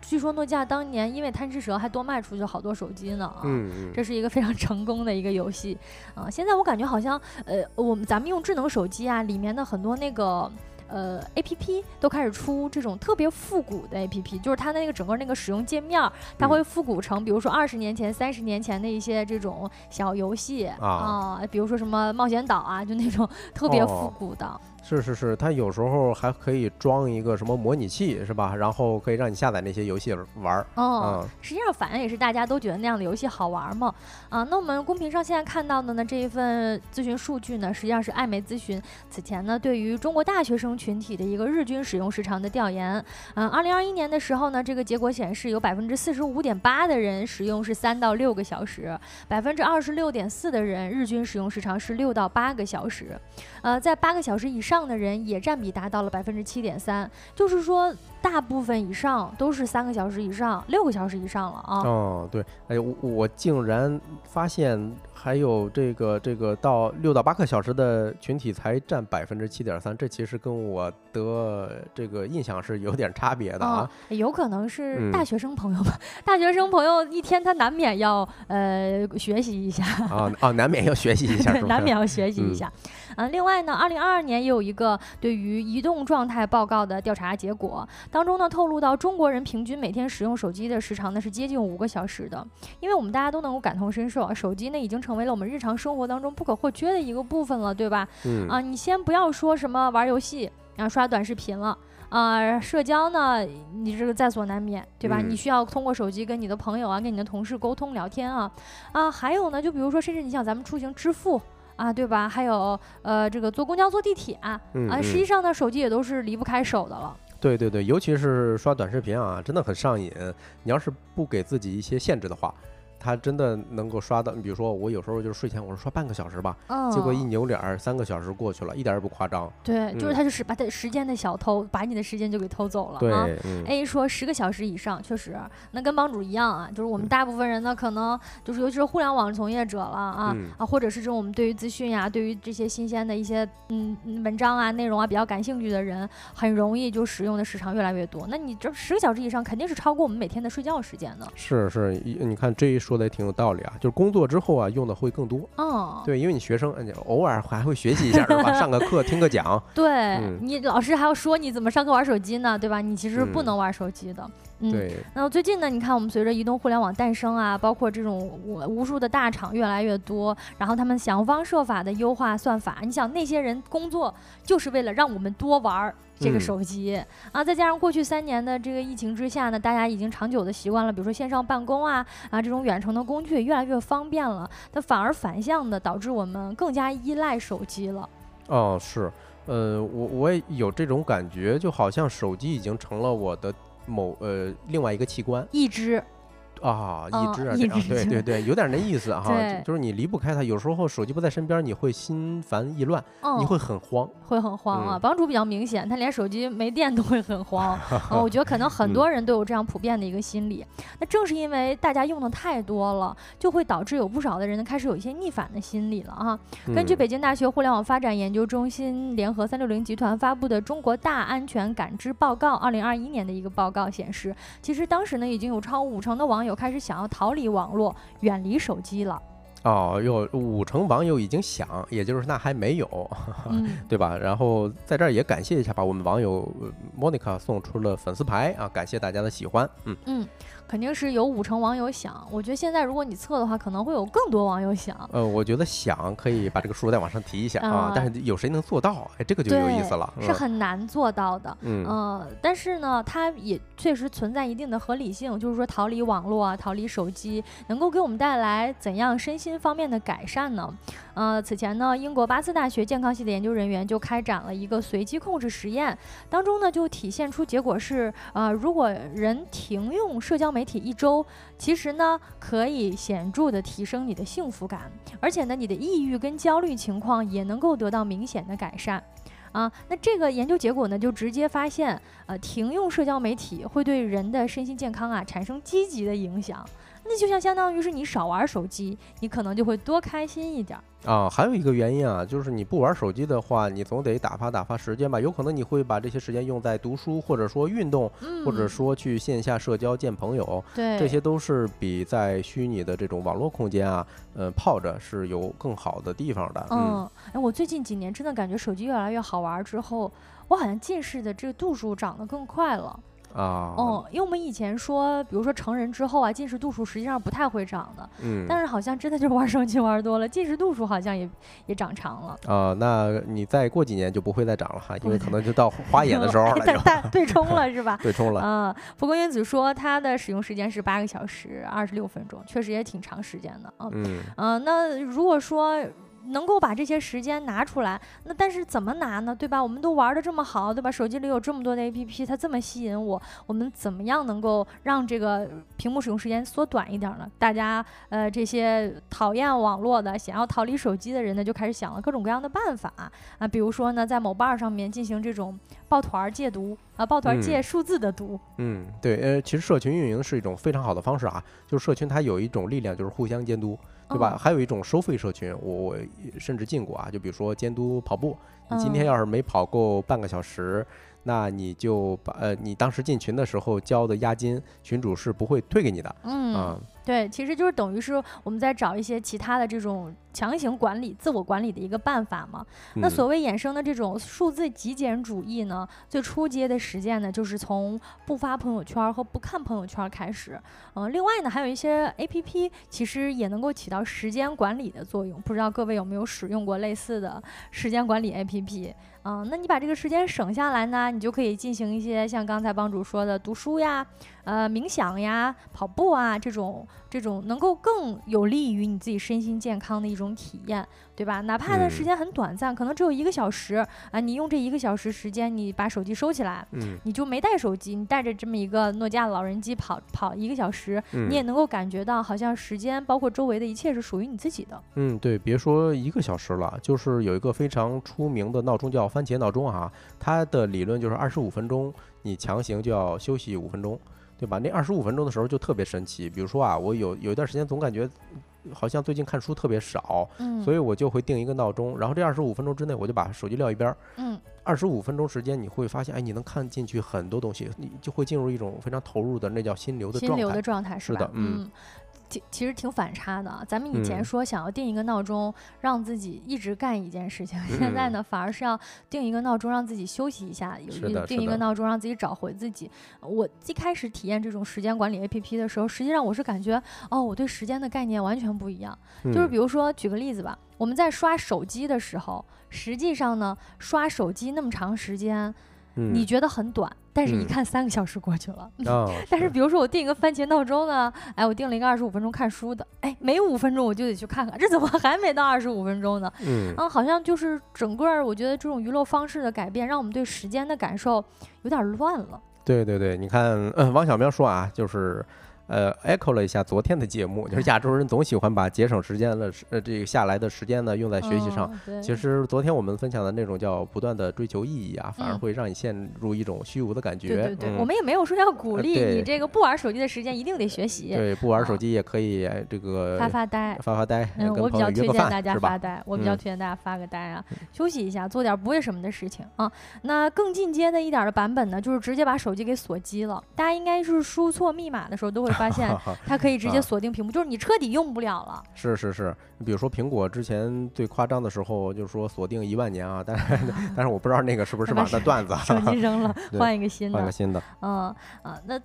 据说诺基亚当年因为贪吃蛇还多卖出去好多手机呢。嗯嗯。这是一个非常成功的一个游戏啊！现在我感觉好像呃，我们咱们用智能手机啊，里面的很多那个。呃，A P P 都开始出这种特别复古的 A P P，就是它的那个整个那个使用界面，它会复古成，比如说二十年前、三十年前的一些这种小游戏啊，比如说什么冒险岛啊，就那种特别复古的。是是是，它有时候还可以装一个什么模拟器，是吧？然后可以让你下载那些游戏玩儿。哦，实际上反正也是大家都觉得那样的游戏好玩嘛。啊，那我们公屏上现在看到的呢这一份咨询数据呢，实际上是艾媒咨询此前呢对于中国大学生群体的一个日均使用时长的调研。嗯，二零二一年的时候呢，这个结果显示有百分之四十五点八的人使用是三到六个小时，百分之二十六点四的人日均使用时长是六到八个小时。呃，在八个小时以上上的人也占比达到了百分之七点三，就是说。大部分以上都是三个小时以上，六个小时以上了啊！哦，对，哎，我我竟然发现还有这个这个到六到八个小时的群体才占百分之七点三，这其实跟我的这个印象是有点差别的啊。有可能是大学生朋友吧，大学生朋友一天他难免要呃学习一下啊啊，难免要学习一下，(laughs) 难免要学习一下。啊，另外呢，二零二二年也有一个对于移动状态报告的调查结果。当中呢，透露到中国人平均每天使用手机的时长呢是接近五个小时的，因为我们大家都能够感同身受啊，手机呢已经成为了我们日常生活当中不可或缺的一个部分了，对吧？嗯啊，你先不要说什么玩游戏啊、刷短视频了啊，社交呢，你这个在所难免，对吧？你需要通过手机跟你的朋友啊、跟你的同事沟通聊天啊啊，还有呢，就比如说，甚至你像咱们出行支付啊，对吧？还有呃，这个坐公交、坐地铁啊，实际上呢，手机也都是离不开手的了。对对对，尤其是刷短视频啊，真的很上瘾。你要是不给自己一些限制的话。他真的能够刷到，你比如说我有时候就是睡前我说刷半个小时吧，结果一扭脸儿三个小时过去了，一点也不夸张。对，就是他就是把他时间的小偷，把你的时间就给偷走了。对，A 说十个小时以上，确实，那跟帮主一样啊，就是我们大部分人呢，可能就是尤其是互联网从业者了啊啊，或者是这种我们对于资讯呀，对于这些新鲜的一些嗯文章啊内容啊比较感兴趣的人，很容易就使用的时长越来越多。那你这十个小时以上，肯定是超过我们每天的睡觉时间的。是是，你看这一说。说的也挺有道理啊，就是工作之后啊，用的会更多。哦，对，因为你学生，你偶尔还会学习一下，是吧？(laughs) 上个课，听个讲。对你老师还要说你怎么上课玩手机呢，对吧？你其实不能玩手机的。嗯，那最近呢，你看我们随着移动互联网诞生啊，包括这种无数的大厂越来越多，然后他们想方设法的优化算法。你想那些人工作就是为了让我们多玩这个手机啊，再加上过去三年的这个疫情之下呢，大家已经长久的习惯了，比如说线上办公啊啊这种远程的工具越来越方便了，它反而反向的导致我们更加依赖手机了。哦，是，呃，我我也有这种感觉，就好像手机已经成了我的。某呃，另外一个器官，一只，啊，一只啊，对对对，有点那意思 (laughs) 哈，就是你离不开它，有时候手机不在身边，你会心烦意乱，你会很慌，会很慌啊。帮主比较明显，他连手机没电都会很慌。(laughs) 我觉得可能很多人都有这样普遍的一个心理。那正是因为大家用的太多了，就会导致有不少的人开始有一些逆反的心理了哈。根据北京大学互联网发展研究中心联合三六零集团发布的《中国大安全感知报告》二零二一年的一个报告显示，其实当时呢已经有超五成的网友。开始想要逃离网络，远离手机了。哦，有五成网友已经想，也就是那还没有，(laughs) 对吧？然后在这儿也感谢一下吧，我们网友 Monica 送出了粉丝牌啊，感谢大家的喜欢。嗯嗯。肯定是有五成网友想，我觉得现在如果你测的话，可能会有更多网友想。呃，我觉得想可以把这个数再往上提一下啊，但是有谁能做到？哎，这个就有意思了。是很难做到的。嗯，但是呢，它也确实存在一定的合理性，就是说逃离网络啊，逃离手机，能够给我们带来怎样身心方面的改善呢？呃，此前呢，英国巴斯大学健康系的研究人员就开展了一个随机控制实验，当中呢就体现出结果是，呃，如果人停用社交媒体一周，其实呢可以显著的提升你的幸福感，而且呢你的抑郁跟焦虑情况也能够得到明显的改善，啊，那这个研究结果呢就直接发现，呃，停用社交媒体会对人的身心健康啊产生积极的影响。那就像相当于是你少玩手机，你可能就会多开心一点啊。还有一个原因啊，就是你不玩手机的话，你总得打发打发时间吧。有可能你会把这些时间用在读书，或者说运动，或者说去线下社交见朋友。对，这些都是比在虚拟的这种网络空间啊，呃，泡着是有更好的地方的。嗯，哎，我最近几年真的感觉手机越来越好玩之后，我好像近视的这个度数长得更快了。啊，哦，因为我们以前说，比如说成人之后啊，近视度数实际上不太会长的，嗯，但是好像真的就是玩手机玩多了，近视度数好像也也长长了。啊，那你再过几年就不会再长了哈，因为可能就到花眼的时候了，(laughs) 对对冲了是吧？(laughs) 对冲了。嗯，蒲公英子说它的使用时间是八个小时二十六分钟，确实也挺长时间的啊。嗯嗯，那如果说。能够把这些时间拿出来，那但是怎么拿呢？对吧？我们都玩的这么好，对吧？手机里有这么多的 APP，它这么吸引我，我们怎么样能够让这个屏幕使用时间缩短一点呢？大家呃，这些讨厌网络的、想要逃离手机的人呢，就开始想了各种各样的办法啊，比如说呢，在某瓣上面进行这种抱团戒毒啊，抱团借数字的毒。嗯，对，呃，其实社群运营是一种非常好的方式啊，就是社群它有一种力量，就是互相监督。对吧？还有一种收费社群，我我甚至进过啊，就比如说监督跑步，你今天要是没跑够半个小时。那你就把呃，你当时进群的时候交的押金，群主是不会退给你的。嗯，对，其实就是等于是我们在找一些其他的这种强行管理、自我管理的一个办法嘛。那所谓衍生的这种数字极简主义呢，最初阶的实践呢，就是从不发朋友圈和不看朋友圈开始。嗯，另外呢，还有一些 A P P 其实也能够起到时间管理的作用。不知道各位有没有使用过类似的时间管理 A P P？嗯，那你把这个时间省下来呢，你就可以进行一些像刚才帮主说的读书呀。呃，冥想呀、跑步啊，这种这种能够更有利于你自己身心健康的一种体验，对吧？哪怕它时间很短暂，可能只有一个小时啊，你用这一个小时时间，你把手机收起来，嗯，你就没带手机，你带着这么一个诺基亚老人机跑跑一个小时，你也能够感觉到好像时间包括周围的一切是属于你自己的。嗯，对，别说一个小时了，就是有一个非常出名的闹钟叫番茄闹钟啊，它的理论就是二十五分钟，你强行就要休息五分钟。对吧？那二十五分钟的时候就特别神奇。比如说啊，我有有一段时间总感觉好像最近看书特别少，嗯，所以我就会定一个闹钟，然后这二十五分钟之内我就把手机撂一边儿，嗯，二十五分钟时间你会发现，哎，你能看进去很多东西，你就会进入一种非常投入的那叫心流的心流的状态，是的，嗯。其实挺反差的。咱们以前说想要定一个闹钟，让自己一直干一件事情，现在呢反而是要定一个闹钟，让自己休息一下；有定一个闹钟，让自己找回自己。我一开始体验这种时间管理 APP 的时候，实际上我是感觉，哦，我对时间的概念完全不一样。就是比如说，举个例子吧，我们在刷手机的时候，实际上呢，刷手机那么长时间。你觉得很短，但是一看三个小时过去了。(laughs) 但是比如说我定一个番茄闹钟呢，哎，我定了一个二十五分钟看书的，哎，每五分钟我就得去看看，这怎么还没到二十五分钟呢？嗯，啊，好像就是整个我觉得这种娱乐方式的改变，让我们对时间的感受有点乱了。对对对，你看，嗯王小喵说啊，就是。呃，echo 了一下昨天的节目，就是亚洲人总喜欢把节省时间的呃这个下来的时间呢用在学习上。其实昨天我们分享的那种叫不断的追求意义啊，反而会让你陷入一种虚无的感觉。对对对，我们也没有说要鼓励你这个不玩手机的时间一定得学习。对，不玩手机也可以这个发发呆，发发呆。嗯，我比较推荐大家发呆，我比较推荐大家发个呆啊，休息一下，做点不为什么的事情啊。那更进阶的一点的版本呢，就是直接把手机给锁机了。大家应该是输错密码的时候都会发现，(laughs) 它可以直接锁定屏幕，就是你彻底用不了了。是是是，你比如说苹果之前最夸张的时候，就是说锁定一万年啊，但是 (laughs) 但是我不知道那个是不是网的段子，手机扔了，(laughs) 换一个新的，换个新的。嗯啊，那。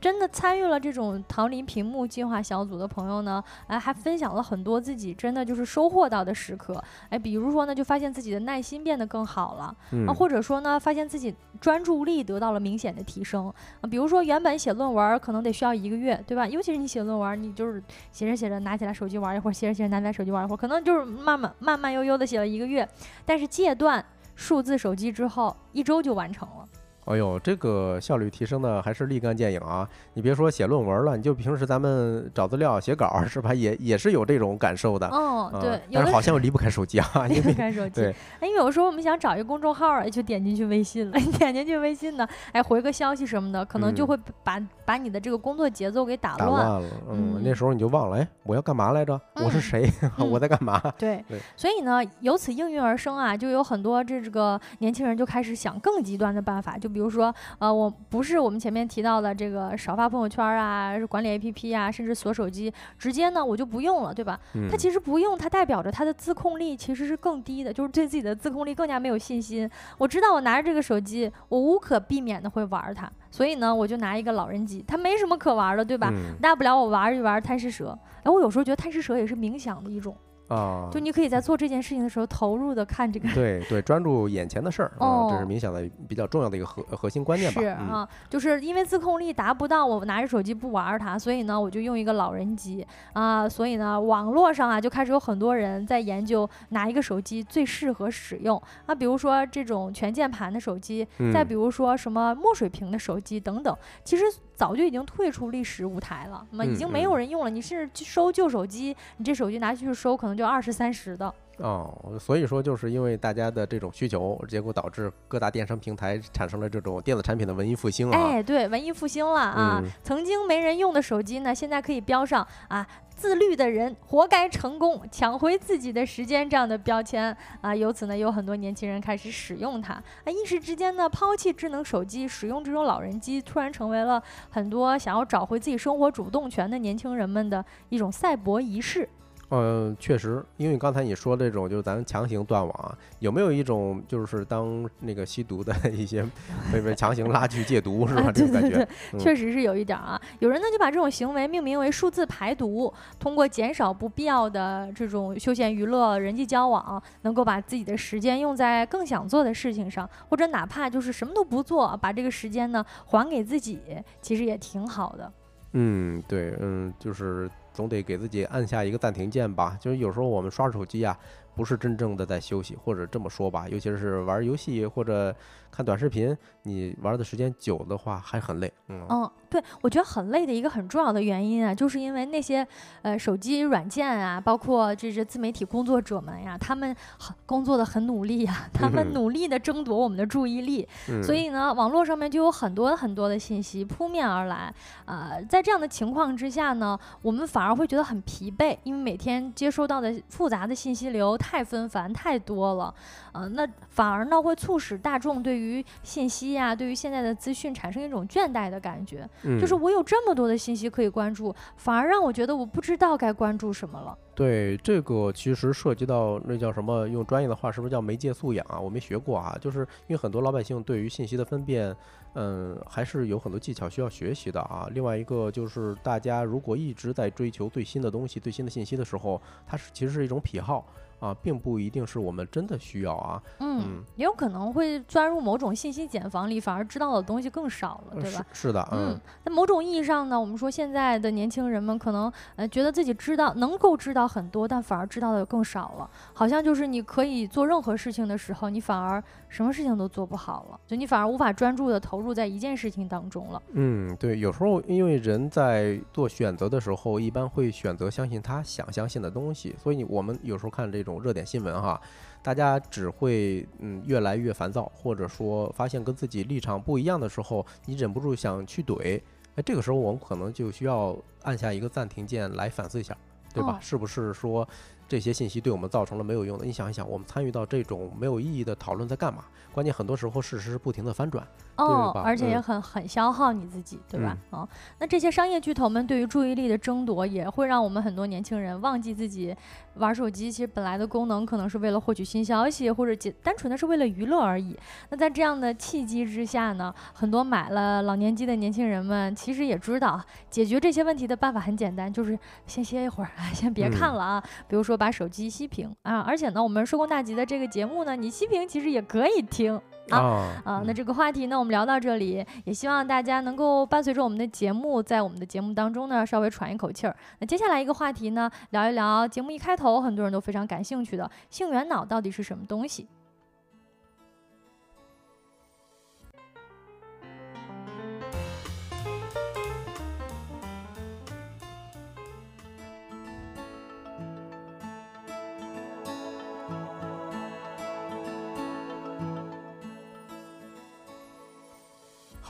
真的参与了这种逃离屏幕计划小组的朋友呢，哎，还分享了很多自己真的就是收获到的时刻，哎，比如说呢，就发现自己的耐心变得更好了，啊，或者说呢，发现自己专注力得到了明显的提升，啊，比如说原本写论文可能得需要一个月，对吧？尤其是你写论文，你就是写着写着拿起来手机玩一会儿，写着写着拿起来手机玩一会儿，可能就是慢慢慢慢悠悠的写了一个月，但是戒断数字手机之后，一周就完成了。哎呦，这个效率提升的还是立竿见影啊！你别说写论文了，你就平时咱们找资料、写稿 (laughs) 是吧？也也是有这种感受的。哦，对，但是好像离不开手机啊，(laughs) 离不开手机。哎，有时候我们想找一个公众号，就点进去微信了，(laughs) 点进去微信呢，哎，回个消息什么的，可能就会把把你的这个工作节奏给打乱了。嗯，那时候你就忘了，哎，我要干嘛来着？我是谁？我在干嘛？对，所以呢，由此应运而生啊，就有很多这这个年轻人就开始想更极端的办法，就比如说，呃。我不是我们前面提到的这个少发朋友圈啊，管理 APP 啊，甚至锁手机，直接呢我就不用了，对吧？它其实不用，它代表着他的自控力其实是更低的，就是对自己的自控力更加没有信心。我知道我拿着这个手机，我无可避免的会玩它，所以呢，我就拿一个老人机，它没什么可玩的，对吧？大不了我玩一玩贪吃蛇。哎，我有时候觉得贪吃蛇也是冥想的一种。啊，就你可以在做这件事情的时候投入的看这个，对对，专注眼前的事儿啊，这是冥想的比较重要的一个核核心观念吧。是啊，就是因为自控力达不到，我拿着手机不玩它，所以呢，我就用一个老人机啊，所以呢，网络上啊就开始有很多人在研究哪一个手机最适合使用啊，比如说这种全键盘的手机，再比如说什么墨水屏的手机等等，其实。早就已经退出历史舞台了，那么已经没有人用了。你是收旧手机，你这手机拿去收，可能就二十三十的。哦，所以说就是因为大家的这种需求，结果导致各大电商平台产生了这种电子产品的文艺复兴啊！哎，对，文艺复兴了啊！曾经没人用的手机呢，现在可以标上啊“自律的人活该成功，抢回自己的时间”这样的标签啊。由此呢，有很多年轻人开始使用它啊，一时之间呢，抛弃智能手机，使用这种老人机，突然成为了很多想要找回自己生活主动权的年轻人们的一种赛博仪式。嗯，确实，因为刚才你说这种就是咱强行断网，有没有一种就是当那个吸毒的 (laughs) 一些被被强行拉去戒毒是吧？这种感觉，确实是有一点啊。有人呢就把这种行为命名为数字排毒，通过减少不必要的这种休闲娱乐、人际交往，能够把自己的时间用在更想做的事情上，或者哪怕就是什么都不做，把这个时间呢还给自己，其实也挺好的。嗯，对，嗯，就是。总得给自己按下一个暂停键吧，就是有时候我们刷手机啊，不是真正的在休息，或者这么说吧，尤其是玩游戏或者。看短视频，你玩的时间久的话还很累。嗯，对，我觉得很累的一个很重要的原因啊，就是因为那些呃手机软件啊，包括这些自媒体工作者们呀，他们很工作的很努力呀，他们努力的争夺我们的注意力，所以呢，网络上面就有很多很多的信息扑面而来。呃，在这样的情况之下呢，我们反而会觉得很疲惫，因为每天接收到的复杂的信息流太纷繁太多了。呃，那反而呢会促使大众对于信息呀，对于现在的资讯产生一种倦怠的感觉，就是我有这么多的信息可以关注，反而让我觉得我不知道该关注什么了。对，这个其实涉及到那叫什么？用专业的话，是不是叫媒介素养啊？我没学过啊，就是因为很多老百姓对于信息的分辨，嗯，还是有很多技巧需要学习的啊。另外一个就是，大家如果一直在追求最新的东西、最新的信息的时候，它是其实是一种癖好。啊，并不一定是我们真的需要啊。嗯，也有可能会钻入某种信息茧房里，反而知道的东西更少了，对吧？是的，嗯。在某种意义上呢，我们说现在的年轻人们可能呃觉得自己知道能够知道很多，但反而知道的更少了。好像就是你可以做任何事情的时候，你反而什么事情都做不好了，就你反而无法专注的投入在一件事情当中了。嗯，对，有时候因为人在做选择的时候，一般会选择相信他想相信的东西，所以我们有时候看这种热点新闻哈。大家只会嗯越来越烦躁，或者说发现跟自己立场不一样的时候，你忍不住想去怼，哎，这个时候我们可能就需要按下一个暂停键来反思一下，对吧？是不是说这些信息对我们造成了没有用的？你想一想，我们参与到这种没有意义的讨论在干嘛？关键很多时候事实是不停的翻转。哦，而且也很很消耗你自己，对吧？哦，那这些商业巨头们对于注意力的争夺，也会让我们很多年轻人忘记自己玩手机。其实本来的功能可能是为了获取新消息，或者简单纯的是为了娱乐而已。那在这样的契机之下呢，很多买了老年机的年轻人们，其实也知道解决这些问题的办法很简单，就是先歇一会儿，先别看了啊。比如说把手机熄屏啊，而且呢，我们收工大吉的这个节目呢，你熄屏其实也可以听。啊啊，那这个话题呢，我们聊到这里，也希望大家能够伴随着我们的节目，在我们的节目当中呢，稍微喘一口气儿。那接下来一个话题呢，聊一聊节目一开头很多人都非常感兴趣的性缘脑到底是什么东西。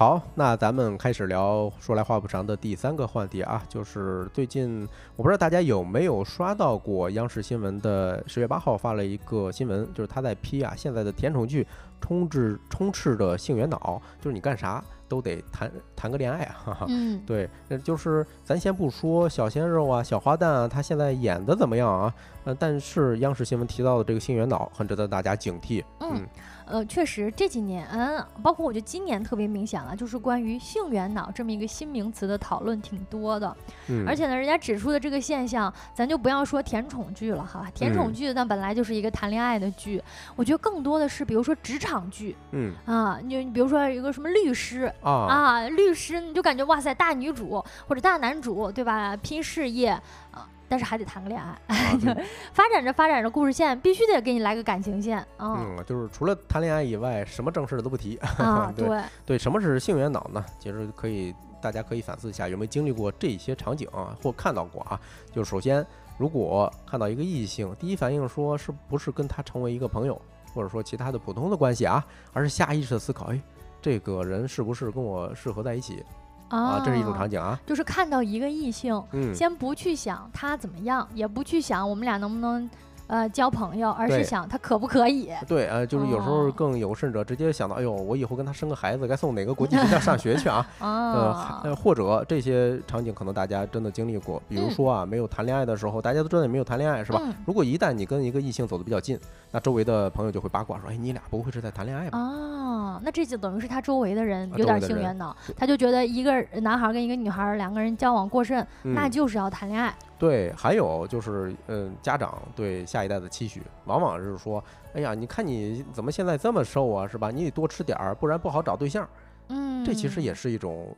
好，那咱们开始聊说来话不长的第三个话题啊，就是最近我不知道大家有没有刷到过央视新闻的十月八号发了一个新闻，就是他在批啊现在的甜宠剧充斥充斥着性缘脑，就是你干啥都得谈谈个恋爱啊。嗯，对，就是咱先不说小鲜肉啊、小花旦啊，他现在演的怎么样啊？呃，但是央视新闻提到的这个性缘脑很值得大家警惕。嗯。呃，确实这几年，嗯，包括我觉得今年特别明显了，就是关于性缘脑这么一个新名词的讨论挺多的。嗯，而且呢，人家指出的这个现象，咱就不要说甜宠剧了哈，甜宠剧那本来就是一个谈恋爱的剧，我觉得更多的是，比如说职场剧，嗯啊，你你比如说一个什么律师啊啊，律师你就感觉哇塞，大女主或者大男主对吧，拼事业啊。但是还得谈个恋爱，就 (laughs) 发展着发展着故事线，必须得给你来个感情线。嗯，就是除了谈恋爱以外，什么正事都不提。啊，(laughs) 对对，什么是性缘脑呢？其实可以，大家可以反思一下，有没有经历过这些场景啊，或看到过啊？就首先，如果看到一个异性，第一反应说是不是跟他成为一个朋友，或者说其他的普通的关系啊，而是下意识的思考，哎，这个人是不是跟我适合在一起？啊，这是一种场景啊，就是看到一个异性，嗯，先不去想他怎么样，也不去想我们俩能不能。呃，交朋友，而是想他可不可以？对，呃，就是有时候更有甚者，直接想到，哎呦，我以后跟他生个孩子，该送哪个国际学校上学去啊？(laughs) 呃，或者这些场景可能大家真的经历过，比如说啊，没有谈恋爱的时候，大家都知道你没有谈恋爱是吧？如果一旦你跟一个异性走得比较近，那周围的朋友就会八卦说，哎，你俩不会是在谈恋爱吧？啊，那这就等于是他周围的人有点性缘脑，他就觉得一个男孩跟一个女孩两个人交往过甚，那就是要谈恋爱。对，还有就是，嗯，家长对下一代的期许，往往是说，哎呀，你看你怎么现在这么瘦啊，是吧？你得多吃点儿，不然不好找对象。嗯，这其实也是一种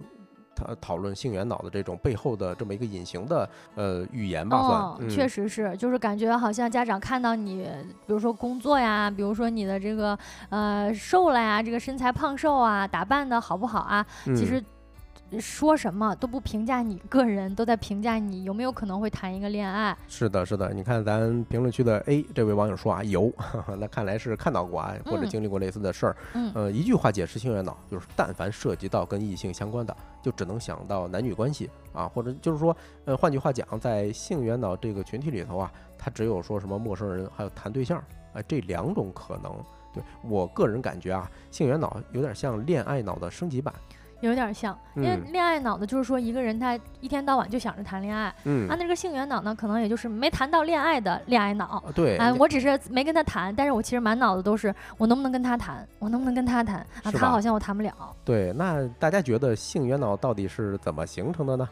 讨讨论性缘脑的这种背后的这么一个隐形的呃语言吧，算。确实是，就是感觉好像家长看到你，比如说工作呀，比如说你的这个呃瘦了呀，这个身材胖瘦啊，打扮的好不好啊，其实。说什么都不评价你个人，都在评价你有没有可能会谈一个恋爱。是的，是的，你看咱评论区的 A 这位网友说啊，有，(laughs) 那看来是看到过啊，或者经历过类似的事儿。嗯，呃，一句话解释性缘脑，就是但凡涉及到跟异性相关的，就只能想到男女关系啊，或者就是说，呃，换句话讲，在性缘脑这个群体里头啊，他只有说什么陌生人，还有谈对象啊这两种可能。对我个人感觉啊，性缘脑有点像恋爱脑的升级版。有点像，因为恋爱脑呢，就是说一个人他一天到晚就想着谈恋爱，嗯，啊，那个性缘脑呢，可能也就是没谈到恋爱的恋爱脑，对，哎，我只是没跟他谈，但是我其实满脑子都是我能不能跟他谈，我能不能跟他谈啊，他好像我谈不了。对，那大家觉得性缘脑到底是怎么形成的呢？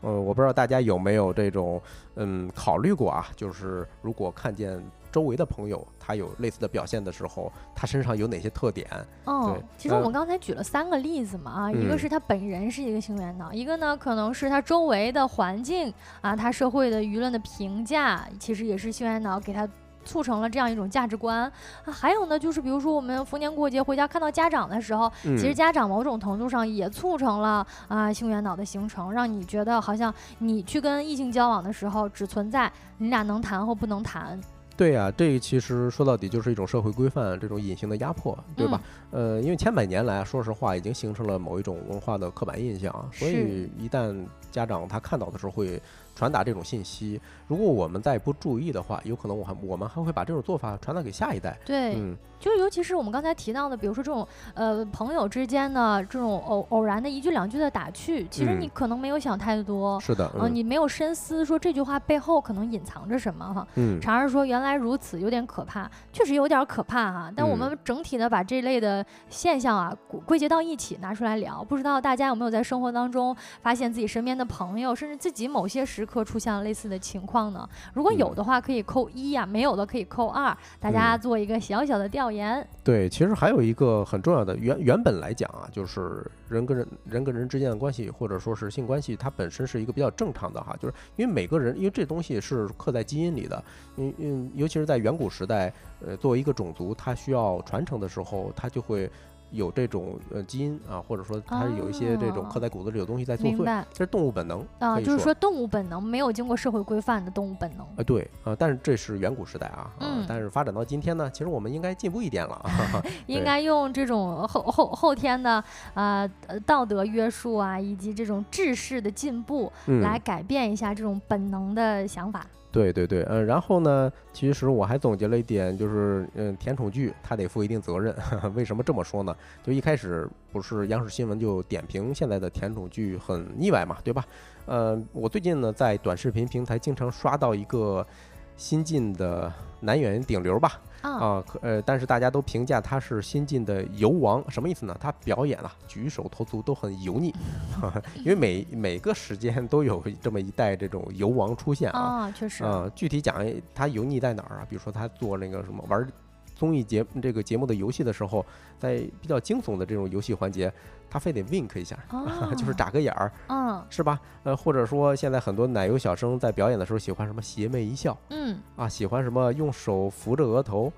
呃，我不知道大家有没有这种嗯考虑过啊，就是如果看见。周围的朋友他有类似的表现的时候，他身上有哪些特点？嗯，其实我们刚才举了三个例子嘛，啊，一个是他本人是一个性缘脑，一个呢可能是他周围的环境啊，他社会的舆论的评价，其实也是性缘脑给他。促成了这样一种价值观啊，还有呢，就是比如说我们逢年过节回家看到家长的时候，其实家长某种程度上也促成了啊性缘脑的形成，让你觉得好像你去跟异性交往的时候，只存在你俩能谈或不能谈。对呀，这其实说到底就是一种社会规范，这种隐形的压迫，对吧？呃，因为千百年来，说实话，已经形成了某一种文化的刻板印象，所以一旦家长他看到的时候会。传达这种信息，如果我们再不注意的话，有可能我还我们还会把这种做法传达给下一代。对，嗯，就尤其是我们刚才提到的，比如说这种呃朋友之间的这种偶偶然的一句两句的打趣，其实你可能没有想太多，是的，嗯，你没有深思说这句话背后可能隐藏着什么哈。嗯，常儿说原来如此，有点可怕，确实有点可怕哈。但我们整体的把这类的现象啊归结到一起拿出来聊，不知道大家有没有在生活当中发现自己身边的朋友，甚至自己某些时。刻出现了类似的情况呢？如果有的话，可以扣一呀；没有的可以扣二。大家做一个小小的调研。对，其实还有一个很重要的原原本来讲啊，就是人跟人人跟人之间的关系，或者说是性关系，它本身是一个比较正常的哈。就是因为每个人，因为这东西是刻在基因里的。嗯嗯，尤其是在远古时代，呃，作为一个种族，它需要传承的时候，它就会。有这种呃基因啊，或者说它有一些这种刻在骨子里的东西在作祟，这是动物本能啊，就是说动物本能没有经过社会规范的动物本能。啊，对啊，但是这是远古时代啊，嗯，但是发展到今天呢，其实我们应该进步一点了，(laughs) 应该用这种后后后天的呃道德约束啊，以及这种知识的进步来改变一下这种本能的想法。对对对，嗯，然后呢，其实我还总结了一点，就是，嗯，甜宠剧它得负一定责任。(laughs) 为什么这么说呢？就一开始不是央视新闻就点评现在的甜宠剧很腻歪嘛，对吧？呃，我最近呢在短视频平台经常刷到一个新晋的男演员顶流吧。啊，可呃，但是大家都评价他是新晋的油王，什么意思呢？他表演啊，举手投足都很油腻，(laughs) 因为每每个时间都有这么一代这种油王出现啊，确实啊，具体讲他油腻在哪儿啊？比如说他做那个什么玩综艺节这个节目的游戏的时候，在比较惊悚的这种游戏环节。他非得 wink 一下，(laughs) 就是眨个眼儿，嗯，是吧？呃，或者说现在很多奶油小生在表演的时候喜欢什么邪魅一笑，嗯，啊，喜欢什么用手扶着额头。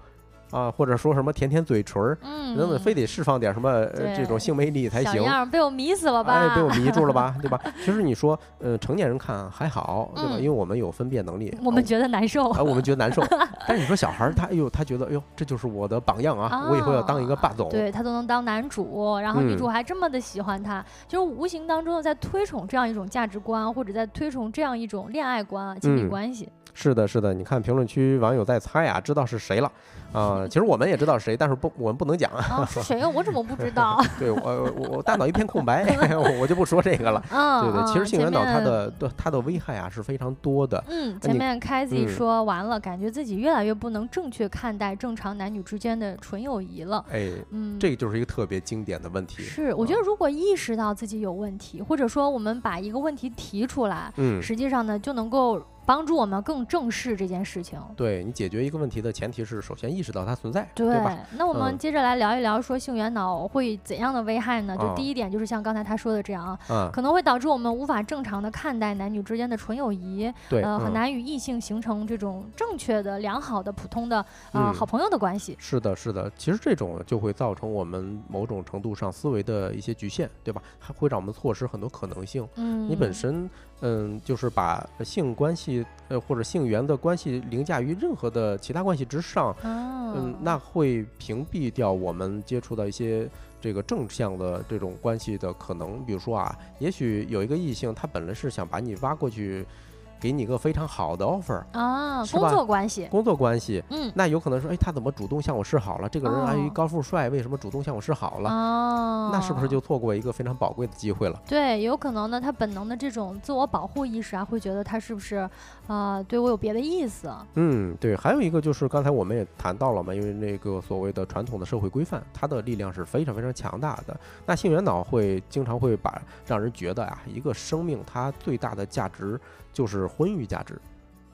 啊，或者说什么舔舔嘴唇儿，嗯，等等，非得释放点什么这种性魅力才行。样被我迷死了吧？哎，被我迷住了吧？(laughs) 对吧？其实你说，呃，成年人看还好，对吧？因为我们有分辨能力。我们觉得难受。啊，我们觉得难受。(laughs) 但是你说小孩儿，他哎呦，他觉得哎呦，这就是我的榜样啊！我以后要当一个霸总。对他都能当男主，然后女主还这么的喜欢他，就是无形当中的在推崇这样一种价值观，或者在推崇这样一种恋爱观、亲密关系。是的，是的，你看评论区网友在猜啊，知道是谁了。啊，其实我们也知道谁，但是不，我们不能讲啊。是 (laughs) 谁呀？我怎么不知道？(laughs) 对我，我大脑一片空白，(laughs) 我就不说这个了。嗯，对对，其实性缘脑它的它的危害啊是非常多的。嗯，前面开自己说完了，感觉自己越来越不能正确看待正常男女之间的纯友谊了。哎，嗯，这个就是一个特别经典的问题。是，我觉得如果意识到自己有问题，或者说我们把一个问题提出来，嗯，实际上呢就能够。帮助我们更正视这件事情。对你解决一个问题的前提是，首先意识到它存在，对吧？那我们接着来聊一聊，说性缘脑会怎样的危害呢？就第一点，就是像刚才他说的这样啊，可能会导致我们无法正常的看待男女之间的纯友谊，对，呃，很难与异性形成这种正确的、良好的、普通的啊好朋友的关系。是的，是的，其实这种就会造成我们某种程度上思维的一些局限，对吧？还会让我们错失很多可能性。嗯，你本身。嗯，就是把性关系，呃，或者性缘的关系凌驾于任何的其他关系之上，嗯，那会屏蔽掉我们接触到一些这个正向的这种关系的可能。比如说啊，也许有一个异性，他本来是想把你挖过去。给你一个非常好的 offer 啊，工作关系，工作关系，嗯，那有可能说，哎，他怎么主动向我示好了？这个人还高富帅，为什么主动向我示好了？哦，那是不是就错过一个非常宝贵的机会了？对，有可能呢，他本能的这种自我保护意识啊，会觉得他是不是啊，对我有别的意思？嗯，对，还有一个就是刚才我们也谈到了嘛，因为那个所谓的传统的社会规范，它的力量是非常非常强大的。那性缘脑会经常会把让人觉得啊，一个生命它最大的价值。就是婚育价值，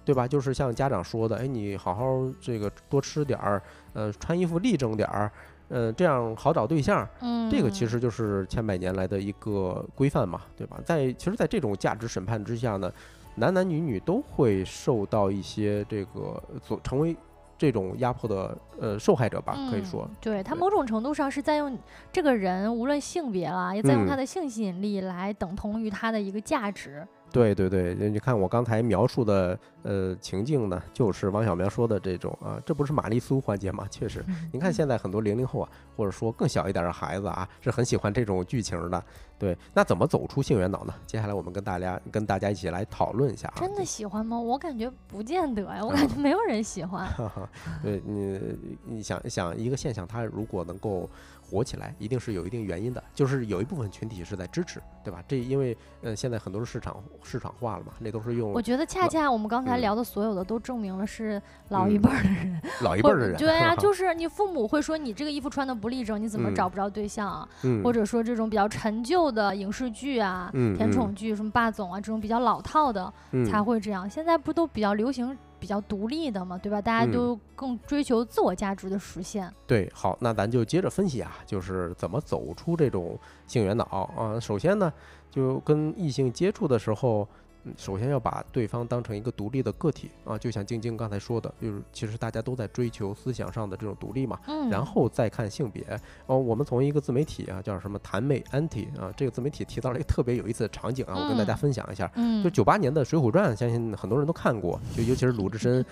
对吧？就是像家长说的，哎，你好好这个多吃点儿，呃，穿衣服立正点儿，呃，这样好找对象。嗯，这个其实就是千百年来的一个规范嘛，对吧？在其实，在这种价值审判之下呢，男男女女都会受到一些这个所成为。这种压迫的呃受害者吧，可以说，对他某种程度上是在用这个人，无论性别啦，也在用他的性吸引力来等同于他的一个价值。对对对，你看我刚才描述的呃情境呢，就是王小苗说的这种啊，这不是玛丽苏环节吗？(laughs) 确实，你看现在很多零零后啊，或者说更小一点的孩子啊，是很喜欢这种剧情的。对，那怎么走出性缘脑呢？接下来我们跟大家跟大家一起来讨论一下啊。真的喜欢吗？我感觉不见得呀，(laughs) 我感觉没有人喜欢。(laughs) 对你，你想想一个现象，它如果能够。火起来一定是有一定原因的，就是有一部分群体是在支持，对吧？这因为呃现在很多是市场市场化了嘛，那都是用。我觉得恰恰我们刚才聊的所有的都证明了是老一辈的人，(laughs) 老一辈的人。对呀，(laughs) 就是你父母会说你这个衣服穿的不立正，你怎么找不着对象啊？或者说这种比较陈旧的影视剧啊、甜宠剧，什么霸总啊这种比较老套的才会这样。现在不都比较流行？比较独立的嘛，对吧？大家都更追求自我价值的实现。对，好，那咱就接着分析啊，就是怎么走出这种性缘脑啊。首先呢，就跟异性接触的时候。首先要把对方当成一个独立的个体啊，就像晶晶刚才说的，就是其实大家都在追求思想上的这种独立嘛，嗯，然后再看性别哦。我们从一个自媒体啊，叫什么谭妹 Anti 啊，这个自媒体提到了一个特别有意思的场景啊，我跟大家分享一下，嗯，就九八年的《水浒传》，相信很多人都看过，就尤其是鲁智深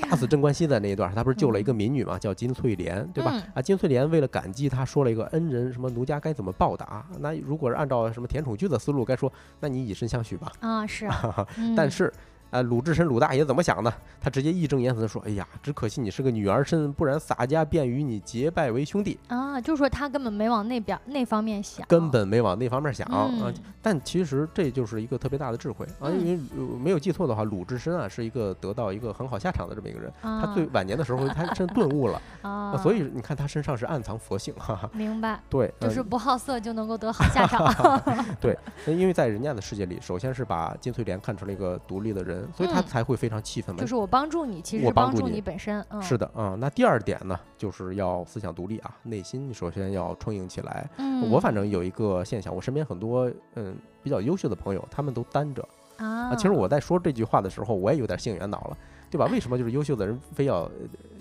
打死镇关西的那一段，他不是救了一个民女嘛，叫金翠莲，对吧？啊，金翠莲为了感激他，说了一个恩人，什么奴家该怎么报答？那如果是按照什么甜宠剧的思路，该说，那你以身相许吧？啊，是，但是。是。啊，鲁智深鲁大爷怎么想的？他直接义正言辞地说：“哎呀，只可惜你是个女儿身，不然洒家便与你结拜为兄弟。”啊，就是说他根本没往那边那方面想，根本没往那方面想啊。但其实这就是一个特别大的智慧啊，因为没有记错的话，鲁智深啊是一个得到一个很好下场的这么一个人。他最晚年的时候，他真顿悟了啊，所以你看他身上是暗藏佛性。哈哈。明白。对，就是不好色就能够得好下场。(laughs) 对，因为在人家的世界里，首先是把金翠莲看成了一个独立的人。所以他才会非常气愤嘛。就是我帮助你，其实我帮助你本身。是的，嗯。那第二点呢，就是要思想独立啊，内心首先要充盈起来。嗯。我反正有一个现象，我身边很多嗯比较优秀的朋友，他们都单着。啊。其实我在说这句话的时候，我也有点性缘脑了。对吧？为什么就是优秀的人非要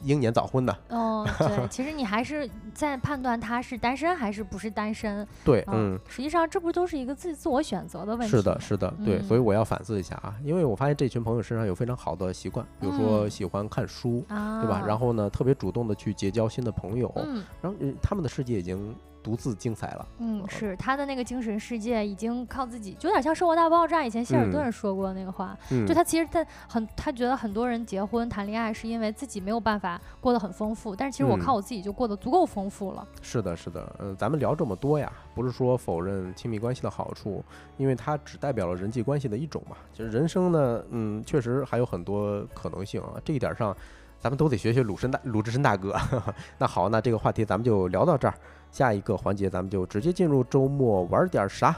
英年早婚的？哦，对，其实你还是在判断他是单身还是不是单身。(laughs) 对，嗯，实际上这不都是一个自自我选择的问题？是的，是的，对，所以我要反思一下啊，因为我发现这群朋友身上有非常好的习惯，比如说喜欢看书，对吧？然后呢，特别主动的去结交新的朋友，然后他们的世界已经。独自精彩了，嗯，是他的那个精神世界已经靠自己，就有点像《生活大爆炸》以前希尔顿说过的那个话，就他其实他很，他觉得很多人结婚谈恋爱是因为自己没有办法过得很丰富，但是其实我靠我自己就过得足够丰富了。是的，是的，嗯，咱们聊这么多呀，不是说否认亲密关系的好处，因为它只代表了人际关系的一种嘛。就是人生呢，嗯，确实还有很多可能性啊，这一点上，咱们都得学学鲁深大鲁智深大哥。(laughs) 那好，那这个话题咱们就聊到这儿。下一个环节，咱们就直接进入周末玩点啥。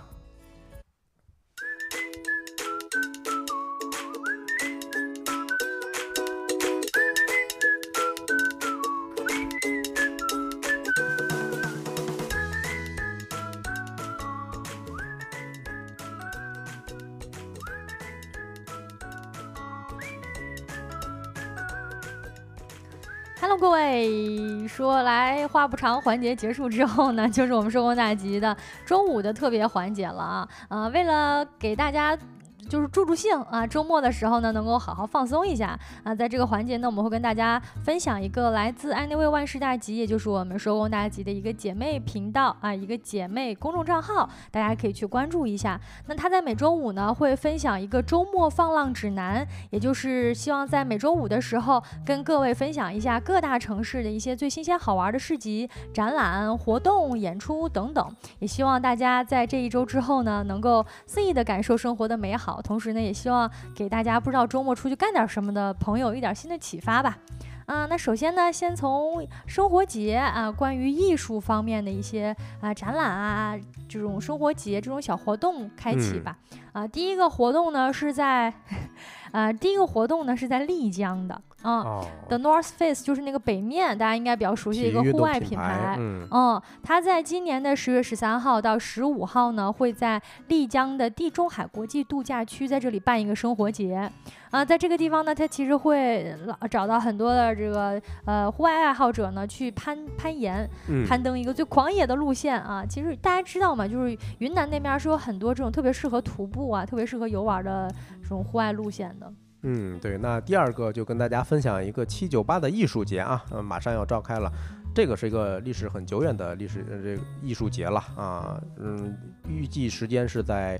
话不长，环节结束之后呢，(laughs) 就是我们收工大吉的中午的特别环节了啊！啊，为了给大家。就是助助兴啊！周末的时候呢，能够好好放松一下啊。在这个环节呢，我们会跟大家分享一个来自 Anyway 万事大吉，也就是我们收工大吉的一个姐妹频道啊，一个姐妹公众账号，大家可以去关注一下。那他在每周五呢，会分享一个周末放浪指南，也就是希望在每周五的时候，跟各位分享一下各大城市的一些最新鲜好玩的市集、展览、活动、演出等等。也希望大家在这一周之后呢，能够肆意的感受生活的美好。同时呢，也希望给大家不知道周末出去干点什么的朋友一点新的启发吧。啊，那首先呢，先从生活节啊，关于艺术方面的一些啊展览啊，这种生活节这种小活动开启吧。啊，第一个活动呢是在 (laughs) 啊，第一个活动呢是在丽江的啊，The North Face 就是那个北面，大家应该比较熟悉的一个户外品牌。嗯，它在今年的十月十三号到十五号呢，会在丽江的地中海国际度假区在这里办一个生活节。啊，在这个地方呢，它其实会找到很多的这个呃户外爱好者呢，去攀攀岩、攀登一个最狂野的路线啊。其实大家知道嘛，就是云南那边是有很多这种特别适合徒步啊、特别适合游玩的这种户外路线的。嗯，对。那第二个就跟大家分享一个七九八的艺术节啊，嗯，马上要召开了。这个是一个历史很久远的历史这个艺术节了啊。嗯，预计时间是在。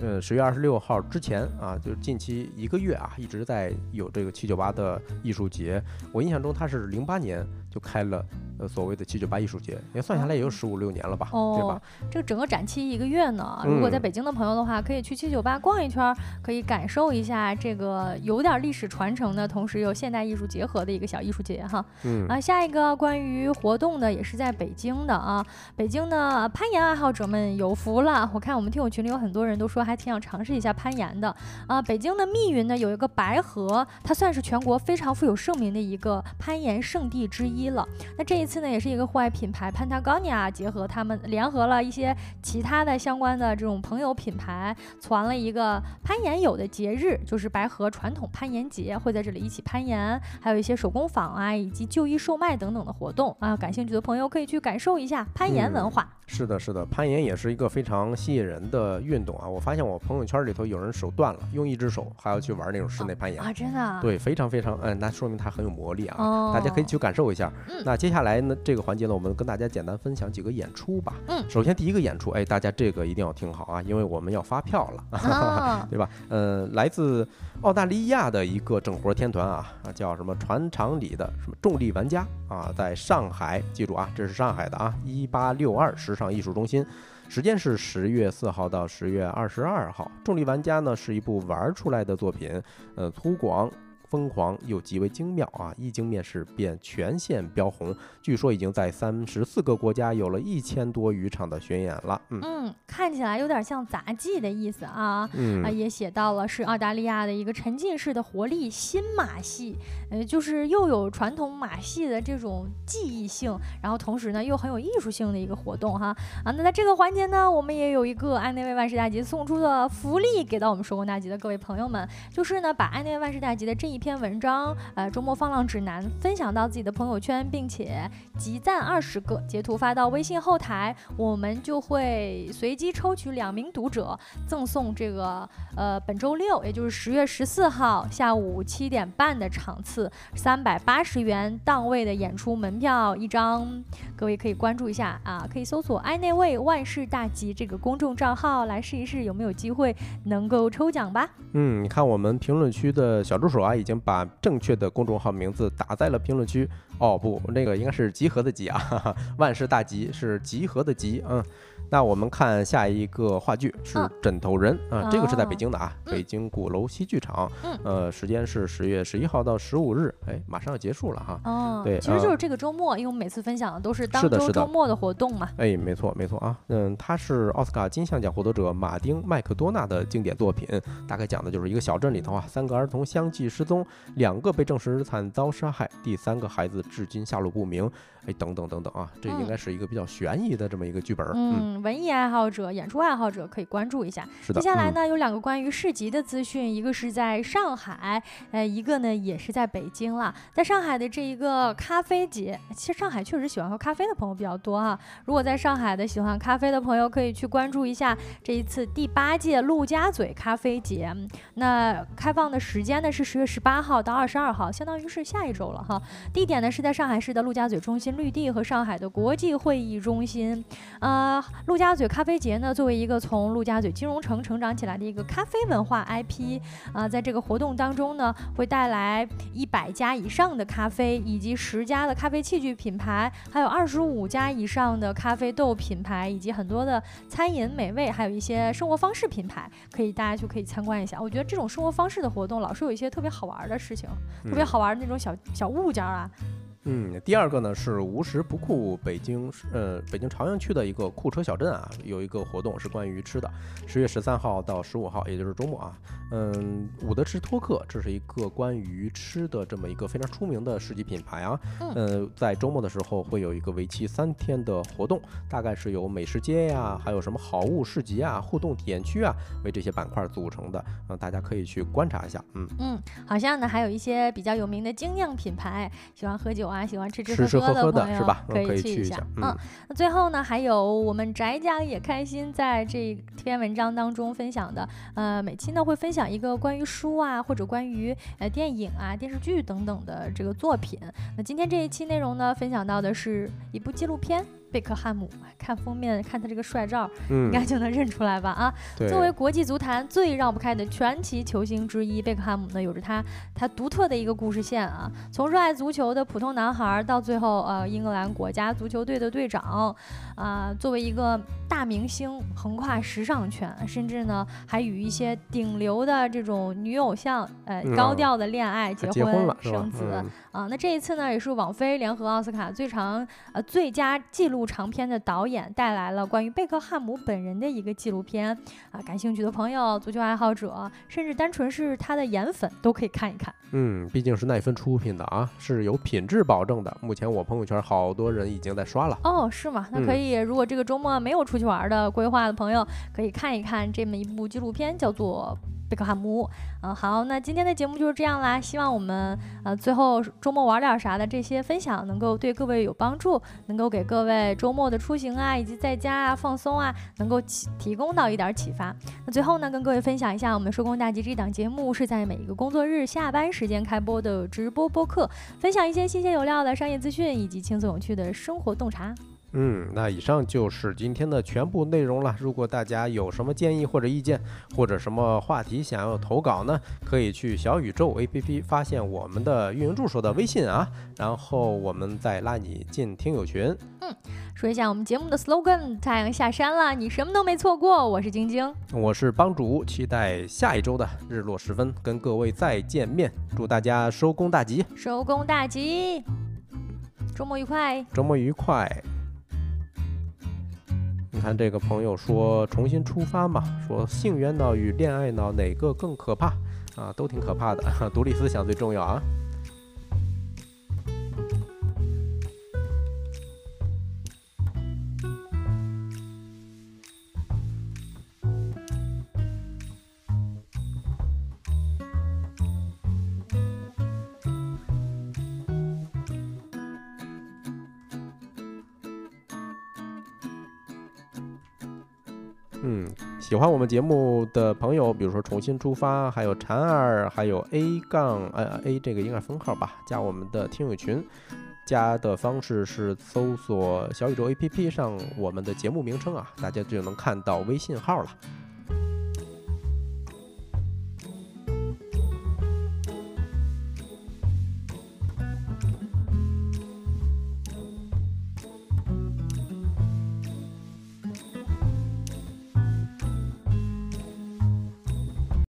呃，十月二十六号之前啊，就是近期一个月啊，一直在有这个七九八的艺术节。我印象中，它是零八年就开了。呃，所谓的七九八艺术节，也算下来也有十五六年了吧，对吧？这个整个展期一个月呢。如果在北京的朋友的话，可以去七九八逛一圈，可以感受一下这个有点历史传承的同时又现代艺术结合的一个小艺术节哈。嗯。啊，下一个关于活动的也是在北京的啊。北京的攀岩爱好者们有福了，我看我们听友群里有很多人都说还挺想尝试一下攀岩的啊。北京的密云呢有一个白河，它算是全国非常富有盛名的一个攀岩圣地之一了。那这。一次呢，也是一个户外品牌 Patagonia 结合他们联合了一些其他的相关的这种朋友品牌，传了一个攀岩友的节日，就是白河传统攀岩节，会在这里一起攀岩，还有一些手工坊啊，以及就医售卖等等的活动啊。感兴趣的朋友可以去感受一下攀岩文化。是的，是的，攀岩也是一个非常吸引人的运动啊！我发现我朋友圈里头有人手断了，用一只手还要去玩那种室内攀岩啊，真的？对，非常非常，嗯，那说明他很有魔力啊！大家可以去感受一下。那接下来呢，这个环节呢，我们跟大家简单分享几个演出吧。嗯，首先第一个演出，哎，大家这个一定要听好啊，因为我们要发票了，(laughs) 对吧？呃，来自澳大利亚的一个整活天团啊，叫什么船厂里的什么重力玩家啊，在上海，记住啊，这是上海的啊，一八六二时尚艺术中心。时间是十月四号到十月二十二号。重力玩家呢是一部玩出来的作品，呃，粗犷。疯狂又极为精妙啊！一经面世便全线飙红，据说已经在三十四个国家有了一千多余场的巡演了。嗯，看起来有点像杂技的意思啊。嗯啊，也写到了是澳大利亚的一个沉浸式的活力新马戏，呃，就是又有传统马戏的这种记忆性，然后同时呢又很有艺术性的一个活动哈。啊，那在这个环节呢，我们也有一个安内卫万事大吉送出的福利给到我们收工大吉的各位朋友们，就是呢把安内卫万事大吉的这一。篇文章，呃，周末放浪指南分享到自己的朋友圈，并且集赞二十个，截图发到微信后台，我们就会随机抽取两名读者，赠送这个呃本周六，也就是十月十四号下午七点半的场次，三百八十元档位的演出门票一张。各位可以关注一下啊，可以搜索“爱内卫万事大吉”这个公众账号来试一试有没有机会能够抽奖吧。嗯，你看我们评论区的小助手啊，已经。把正确的公众号名字打在了评论区。哦不，那个应该是集合的集啊，万事大吉是集合的集，嗯。那我们看下一个话剧是《枕头人》啊，这个是在北京的啊，北京鼓楼西剧场。嗯，呃，时间是十月十一号到十五日，哎，马上要结束了哈。哦，对，其实就是这个周末，因为我们每次分享的都是当周周末的活动嘛。哎，没错没错啊，嗯，它是奥斯卡金像奖获得者马丁麦克多纳的经典作品，大概讲的就是一个小镇里头啊，三个儿童相继失踪，两个被证实惨遭杀害，第三个孩子至今下落不明。哎，等等等等啊，这应该是一个比较悬疑的这么一个剧本。嗯，文艺爱好者、演出爱好者可以关注一下。是的。接下来呢，有两个关于市集的资讯，一个是在上海，呃，一个呢也是在北京了。在上海的这一个咖啡节，其实上海确实喜欢喝咖啡的朋友比较多哈。如果在上海的喜欢咖啡的朋友，可以去关注一下这一次第八届陆家嘴咖啡节。那开放的时间呢是十月十八号到二十二号，相当于是下一周了哈。地点呢是在上海市的陆家嘴中心。绿地和上海的国际会议中心，呃，陆家嘴咖啡节呢，作为一个从陆家嘴金融城成长起来的一个咖啡文化 IP，啊，在这个活动当中呢，会带来一百家以上的咖啡，以及十家的咖啡器具品牌，还有二十五家以上的咖啡豆品牌，以及很多的餐饮美味，还有一些生活方式品牌，可以大家就可以参观一下。我觉得这种生活方式的活动，老是有一些特别好玩的事情，特别好玩的那种小小物件啊。嗯，第二个呢是无时不库北京，呃，北京朝阳区的一个库车小镇啊，有一个活动是关于吃的，十月十三号到十五号，也就是周末啊。嗯，伍德吃托克，这是一个关于吃的这么一个非常出名的市级品牌啊。嗯，在周末的时候会有一个为期三天的活动，大概是由美食街呀，还有什么好物市集啊、互动体验区啊为这些板块组成的，嗯，大家可以去观察一下。嗯嗯，好像呢还有一些比较有名的精酿品牌，喜欢喝酒啊，喜欢吃吃喝喝的朋友可以去一下。嗯，那最后呢还有我们宅家也开心在这篇文章当中分享的，呃，每期呢会分享一个关于书啊或者关于呃电影啊电视剧等等的这个作品。那今天这一期内容呢，分享到的是一部纪录片。贝克汉姆，看封面，看他这个帅照，应该就能认出来吧？啊，作为国际足坛最绕不开的传奇球星之一，贝克汉姆呢，有着他他独特的一个故事线啊。从热爱足球的普通男孩，到最后呃英格兰国家足球队的队长，啊，作为一个大明星，横跨时尚圈，甚至呢还与一些顶流的这种女偶像，呃，高调的恋爱、结婚、生子啊。那这一次呢，也是网飞联合奥斯卡最长呃最佳纪录。长片的导演带来了关于贝克汉姆本人的一个纪录片啊，感兴趣的朋友、足球爱好者，甚至单纯是他的颜粉都可以看一看。嗯，毕竟是奈飞出品的啊，是有品质保证的。目前我朋友圈好多人已经在刷了。哦，是吗？那可以，如果这个周末没有出去玩的规划的朋友，可以看一看这么一部纪录片，叫做。贝克汉姆，嗯，好，那今天的节目就是这样啦。希望我们呃最后周末玩点啥的这些分享，能够对各位有帮助，能够给各位周末的出行啊，以及在家啊放松啊，能够提提供到一点启发。那最后呢，跟各位分享一下，我们收工大吉这档节目是在每一个工作日下班时间开播的直播播客，分享一些新鲜有料的商业资讯以及轻松有趣的生活洞察。嗯，那以上就是今天的全部内容了。如果大家有什么建议或者意见，或者什么话题想要投稿呢，可以去小宇宙 APP 发现我们的运营助手的微信啊，然后我们再拉你进听友群。嗯，说一下我们节目的 slogan：太阳下山了，你什么都没错过。我是晶晶，我是帮主，期待下一周的日落时分跟各位再见面。祝大家收工大吉，收工大吉，周末愉快，周末愉快。你看这个朋友说重新出发嘛，说性缘脑与恋爱脑哪个更可怕啊？都挺可怕的，(laughs) 独立思想最重要啊。喜欢我们节目的朋友，比如说重新出发，还有禅儿，还有 A 杠呃 A 这个应该是分号吧，加我们的听友群，加的方式是搜索小宇宙 APP 上我们的节目名称啊，大家就能看到微信号了。